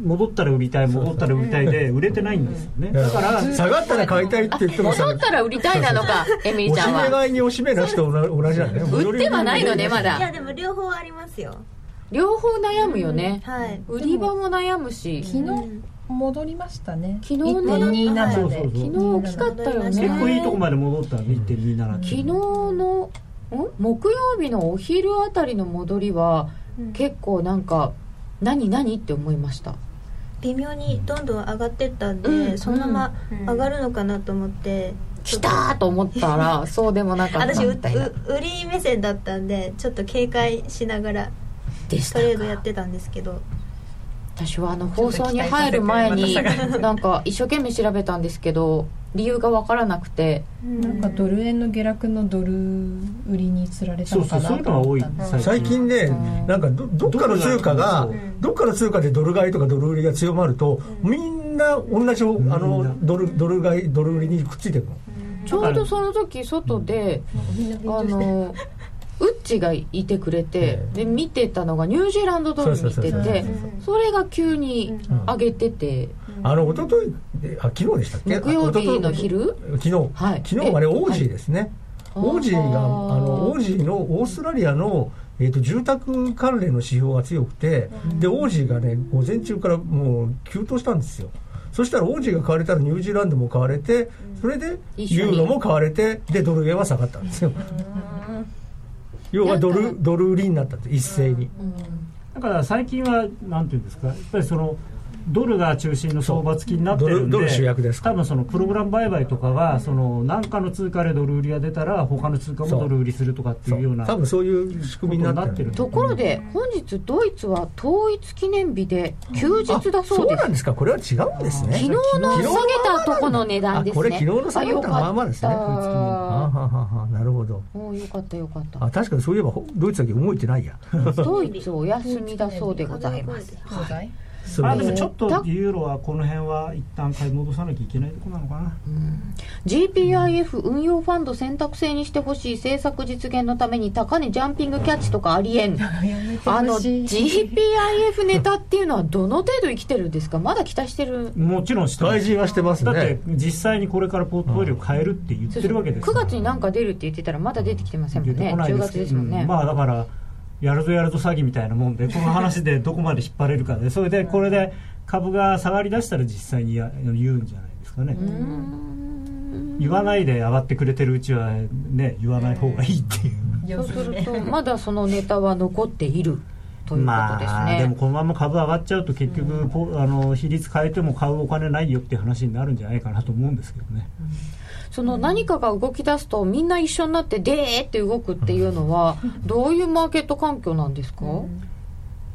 戻ったら売りたい戻ったら売りたいで売れてないんですよね。だから下がったら買いたいって言ってもさ戻ったら売りたいなのかエミリおしちゃんは。め買いにおしめなしと同同じなんだよ。売ってはないのねまいやだでも両方ありますよ両方悩むよね。はい。売り場も悩むし。昨日戻りましたね。昨日ね。1.27そうでそうそう。昨日大きかったよね。結結構いいとこまで戻ったんで1.27って昨日。のん？木曜日のお昼あたりの戻りは結構なんか何何って思いました。微妙にどんどん上がってったんで、うん。そのまま上がるのかなと思って、来たーと思ったらそうでもなかった私うみたいな。う売り目線だったんでちょっと警戒しながらでしたトレードやってたんですけど。私はあの放送に入る前に なんか一生懸命調べたんですけど理由が分からなくて。なんかドル円の下落のドル売りにつられたのかなと思ったんですそうそう最近ね、なんかどどっかの通貨がどっかの通貨でドル買いとかドル売りが強まると、みんな同じあのドルドル買い、ドル売りにくっついていくの。ちょうどその時外であのウッチがいてくれてで見てたのがニュージーランドドル見ててそれが急に上げてて。あの一昨日えあ昨日でしたっけ？木曜日の昼？昨日、はい。昨日はねえオージーですね、はい。オージー。があのオージーのオーストラリアの、えー、と住宅関連の指標が強くて、でオージーがね午前中からもう急騰したんですよ。そしたらオージーが買われたらニュージーランドも買われてそれでユーロも買われてでドル円は下がったんですよ要はドルドル売りになったって一斉に、だから最近はなんていうんですかやっぱりそのドルが中心の相場付きになってるんでドルドル主役です多分そのプログラム売買とかがその何かの通貨でドル売りが出たら他の通貨もドル売りするとかっていうような多分そういう仕組みになってる。ことところで本日ドイツは統一記念日で休日だそうです。なんですか。これは違うんですね。昨日の下げたとこの値段ですね。あこれ昨日の下げたまあまあですねあよかった。あはははなるほど。おーよかったよかった。あ確かにそういえばほドイツだけ動いてないや。ドイツお休みだそうでございます。そうだい。そうあでもちょっとユーロはこの辺は一旦買い戻さなきゃいけないところなのかな。GPIF 運用ファンド選択制にしてほしい政策実現のために高値ジャンピングキャッチとかありえん。あの GPIF ネタっていうのはどの程度生きてるんですか？まだ期待してる。もちろんしてます。大事はしてますだってね実際にこれからポートフォリオ変えるって言ってるわけです9月に何か出るって言ってたらまだ出てきてませんもんね出てこない10ですけど月ですもんね、うんまあだからやるぞやるぞ詐欺みたいなもんでこの話でどこまで引っ張れるかで それでこれで株が下がりだしたら実際にや言うんじゃないですかね。言わないで上がってくれてるうちはね言わない方がいいっていう。そうすると まだそのネタは残っているということですね、まあ、でもこのまま株上がっちゃうと結局、うん、あの比率変えても買うお金ないよっていう話になるんじゃないかなと思うんですけどね、うん、その何かが動き出すとみんな一緒になってでーって動くっていうのはどういうマーケット環境なんですか、うん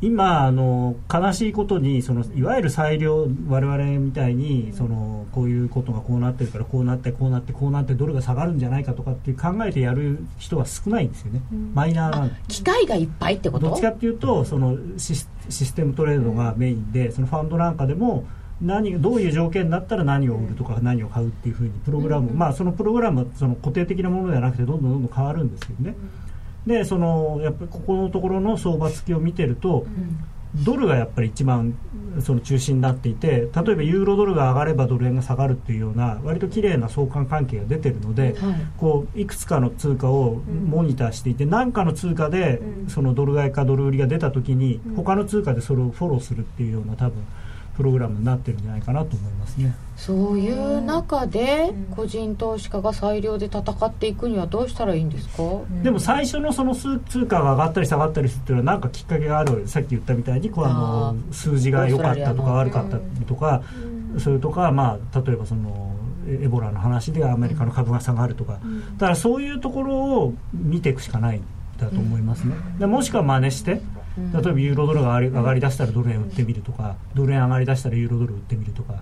今あの悲しいことにそのいわゆる裁量我々みたいにそのこういうことがこうなってるからこうなってこうなってこうなってドルが下がるんじゃないかとかって考えてやる人は少ないんですよね、うん、マイナーな機械がいっぱいってこと？どっちかっていうとそのシステムトレードがメインでそのファンドなんかでも何どういう条件になったら何を売るとか何を買うっていうふうにプログラム、まあそのプログラムはその固定的なものではなくてどんどんどんどん変わるんですけどね、でそのやっぱりここのところの相場付きを見てると、ドルがやっぱり一番その中心になっていて例えばユーロドルが上がればドル円が下がるっていうような割と綺麗な相関関係が出てるので、はい、こういくつかの通貨をモニターしていて何、かの通貨でそのドル買いかドル売りが出た時に他の通貨でそれをフォローするっていうような多分。プログラムになってるんじゃないかなと思いますね。そういう中で個人投資家が裁量で戦っていくにはどうしたらいいんですか、でも最初のその通貨が上がったり下がったりするっていうのは何かきっかけがある。さっき言ったみたいにこうあの数字が良かったとか悪かったとか、それとか、まあ、例えばそのエボラの話でアメリカの株が下がるとか、だからそういうところを見ていくしかないんだと思いますね。でもしくは真似して例えばユーロドルが上がりだしたらドル円売ってみるとかドル円上がりだしたらユーロドル売ってみるとか、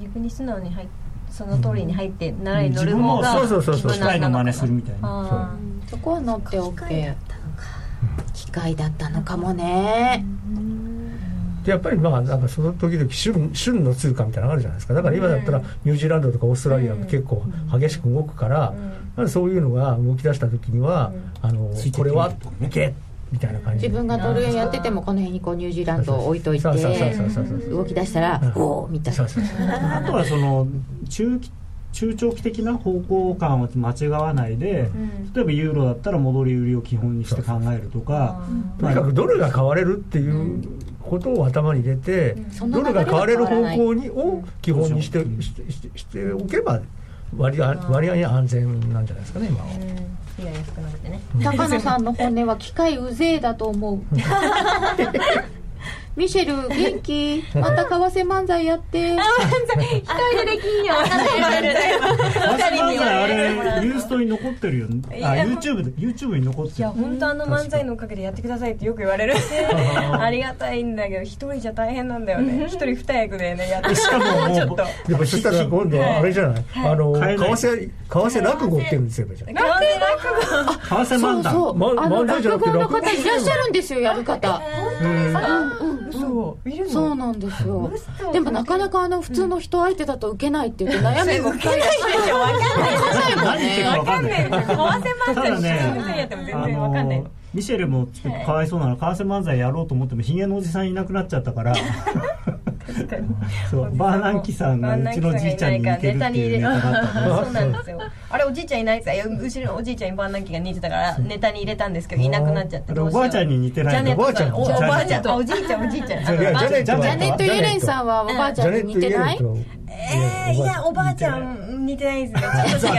逆に素直に入その通りに入って習い乗る方が、そうそうそうそう機械の真似するみたいな。そこは乗って OK 機械だったのかもね。でやっぱりまあなんかその時々旬旬の通貨みたいなのがあるじゃないですか。だから今だったらニュージーランドとかオーストラリアが結構激しく動くから、そういうのが動き出した時には、あのこれは「いけ!」みたいな感じ。自分がドル円やっててもこの辺にこうニュージーランドを置いといて動き出したらおおみたいな。あとはその中期中長期的な方向感を間違わないで、うん、例えばユーロだったら戻り売りを基本にして考えるとか、とにかくドルが買われるっていうことを頭に入れて、うん、ドルが買われる方向にを基本にして,、してしておけば割合割合に安全なんじゃないですかね今は。火が安くなってね。高野さんの本音は機械うぜえだと思う ミシェル元気？また為替漫才やって。あ漫才。一人でできんよ。二人あれユーストに残ってるよ。あ YouTube で YouTube に残ってる。いや本当あの漫才のおかげでやってくださいってよく言われる。ありがたいんだけど一人じゃ大変なんだよね。一人二役でねやってしかも もうちょっと。でもそしたら今度はあれじゃない、あの為替為替落語っていうんですよ 為替落語為替漫談。そうそう。あの落語の方いらっしゃるんですよやる方。うん。うんそういるの？そうなんですよ。でもなかなかあの普通の人相手だと受けないって言って悩みも深いらしい分かんない。よね分かんない為替漫才ねやっても全然分かんない。ミシェルもかわいそうなの。為替漫才やろうと思ってもひげのおじさんいなくなっちゃったからそうバーナンキさんがうちのおじいちゃんに似てるっていうネタだったそうなんですよ。あれおじいちゃんいないです。よ後ろのおじいちゃんにバーナンキが似てたからネタに入れたんですけどいなくなっちゃっておばあちゃんに似てないおばあちゃん。おばあちゃん。おじいちゃんおじいちゃん。ジャネット・ユレンさんはおばあちゃんに似てない？えー、いやおばあちゃん似てないですねちょっと違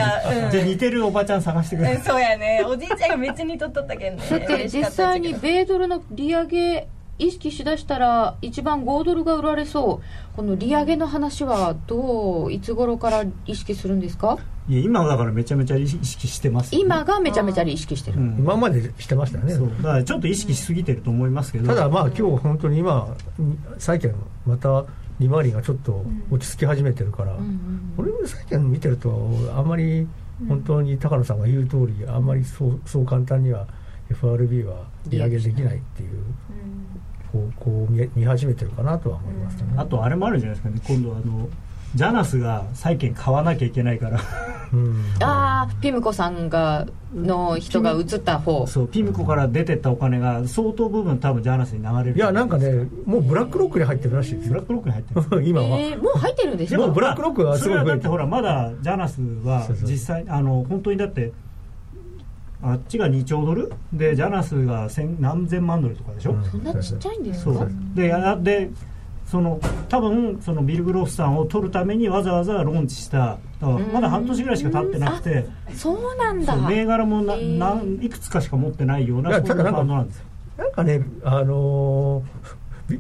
う、じゃ似てるおばちゃん探してくれそうやね。おじいちゃんが別にとっとったけんね だって実際に米ドルの利上げ意識しだしたら一番5ドルが売られそう。この利上げの話はどういつ頃から意識するんですか？いや今だからめちゃめちゃ意識してます、ね、今がめちゃめちゃ意識してる、うん、今までしてましたね。そう。だからちょっと意識しすぎてると思いますけど、ただまあ今日本当に今債券また利回りがちょっと落ち着き始めてるから、うん、俺も債券見てるとあんまり本当に高野さんが言う通りあん。まりそうそう簡単には FRB は利上げできないっていう方向を見始めてるかなとは思いますね、あとあれもあるじゃないですかね。今度あのジャナスが債券買わなきゃいけないから。うん、ああピムコさんがの人が移った方。そうピムコから出てったお金が相当部分多分ジャナスに流れる。いやなんかねもうブラックロックに入ってるらしいですブラックロックに入ってる。今は、えー、もう入ってるんですよもうブラックロックはすごいそれはだってほらまだジャナスは実際あの本当にだってあっちが2兆ドル？でジャナスが千何千万ドルとかでしょ、そんなちっちゃいんですかでやでその多分そのビル・グロースさんを取るためにわざわざローンチした。まだ半年ぐらいしか経ってなくて。そうなんだ。銘柄もな、ないくつかしか持ってないようなそういうファンドなんですなんかねあのー、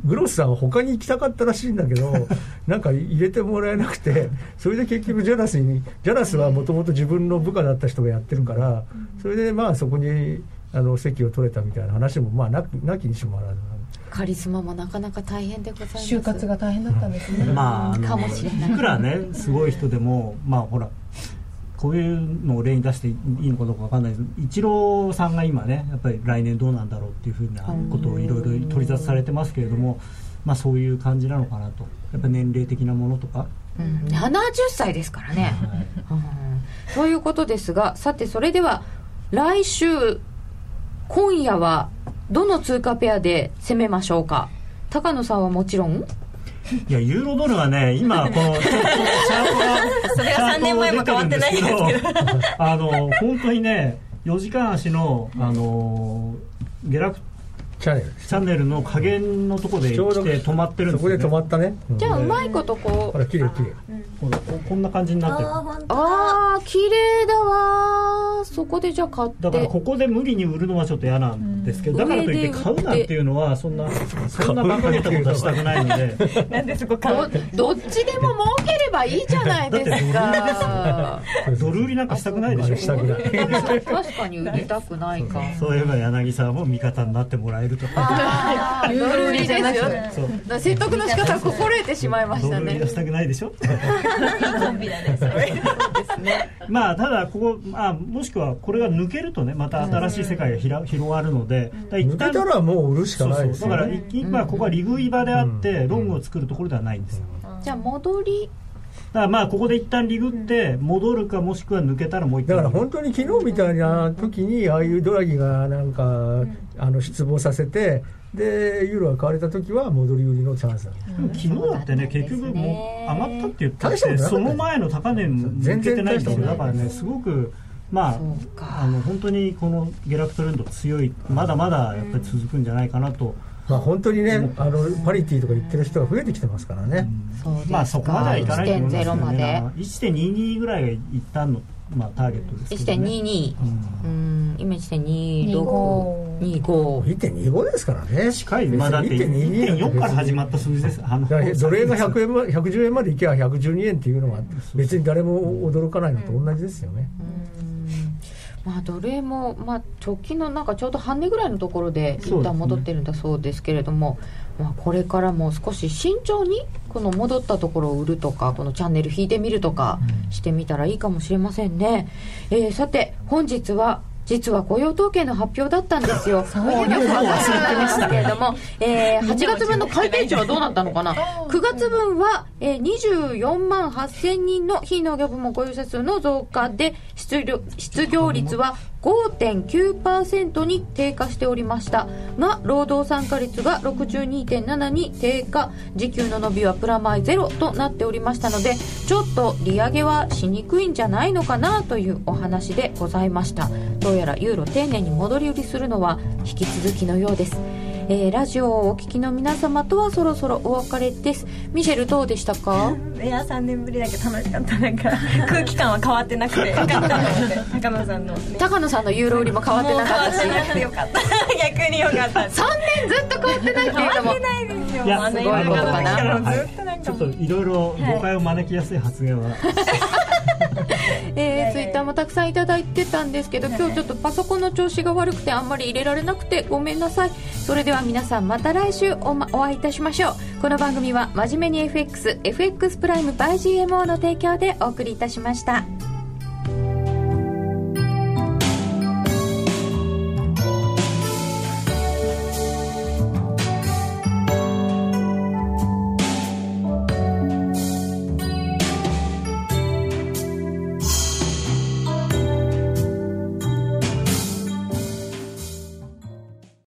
グロスさんは他に行きたかったらしいんだけど なんか入れてもらえなくてそれで結局ジャラスにジャラスはもともと自分の部下だった人がやってるからそれでまあそこにあの席を取れたみたいな話もまあななきにしもあらずカリスマもなかなか大変でございます。就活が大変だったんですね、まあかもしれない。いくらねすごい人でもまあほらこういうのを例に出していいのかどうか分かんないです。イチローさんが今ねやっぱり来年どうなんだろうっていうふうなことをいろいろ取り沙汰されてますけれども、まあ、そういう感じなのかなと。やっぱ年齢的なものとか、うん、70歳ですからね、はい、うん、ということですがさてそれでは来週今夜はどの通貨ペアで攻めましょうか？高野さんはもちろん？いやユーロドルはね今この チャートがそれは3年前も変わってないんですけど。あの本当にね4時間足のあの下落チャンネル。チャンネルの加減のところで来て止まってるんですよ、ね、そこで止まったね、じゃあうまいことこう。ほら綺麗綺麗。ここんな感じになってる。ああ綺麗だわそこでじゃあ買って。だからここで無理に売るのはちょっと嫌なんですけど、だからといって買うなんていうのはそんな そんな馬鹿げたことはしたくないので。なんでそこ買う？どっちでも儲ければいいじゃないですか。ドル売りなんかしたくないでしょ。したくない。確かに売りたくないか。そういえば柳沢も味方になってもらえると。か ドル売りですよ。説得の仕方心得てしまいましたね。ドル売りはしたくないでしょ？まあただここ、まあ、もしくはこれが抜けるとねまた新しい世界がひら広がるので、抜けたらもう売るしかないですよ、ね、だから今ここは利食い場であって、ロングを作るところではないんですよ、じゃあ戻りだからまあここで一旦リグって戻るかもしくは抜けたらもう一回。だから本当に昨日みたいな時にああいうドラギがなんかあの失望させてでユーロが買われた時は戻り売りのチャンス昨日だってね結局もう上がったって言ったってその前の高値抜けてないんですよだからねす。ごくまああの本当にこの下落トレンド強いまだまだやっぱり続くんじゃないかなと。まあ、本当にね、あのパリティとか言ってる人が増えてきてますからね、うん、まあそこまではいかないと思いますけどね。1.22ぐらいが一旦のまあ、ターゲットですけど、ね、1.22、うん、今1.2625 1.25ですからね。近いまあだって1.4から始まった数字です。あの奴隷が100円110円までいけば112円っていうのは別に誰も驚かないのと同じですよね、まあ、奴隷も、まあ、直近のなんかちょうど半値ぐらいのところで一旦戻ってるんだそうですけれども、まあ、これからも少し慎重にこの戻ったところを売るとかこのチャンネル引いてみるとかしてみたらいいかもしれませんね、えー、さて本日は実は雇用統計の発表だったんですよ。そうよく忘れてましたけれども、えー、8月分の改定値はどうなったのかな ?9 月分は、えー、24万8000人の非農業部門雇用者数の増加で失業失業率は5.9%に低下しておりました。が労働参加率が62.7に低下。時給の伸びはプラマイゼロとなっておりましたのでちょっと利上げはしにくいんじゃないのかなというお話でございました。どうやらユーロ丁寧に戻り売りするのは引き続きのようです。えー、ラジオをお聞きの皆様とはそろそろお別れです。ミシェルどうでしたか？いや3年ぶりだけど楽しかった。なんか 空気感は変わってなくて。よかった高野さんの、ね、高野さんのユーロ売りも変わってなかったし。よかった逆によかった3年ずっと変わってないっていうのも変わってないですよいやすごいことかな、はい、ちょっといろいろ誤解を招きやすい発言は、はいえー、ツイッターもたくさんいただいてたんですけど 今日ちょっとパソコンの調子が悪くてあんまり入れられなくてごめんなさい。それでは皆さんまた来週お,、ま、お会いいたしましょう。この番組は真面目に FXFX プライム by GMO の提供でお送りいたしました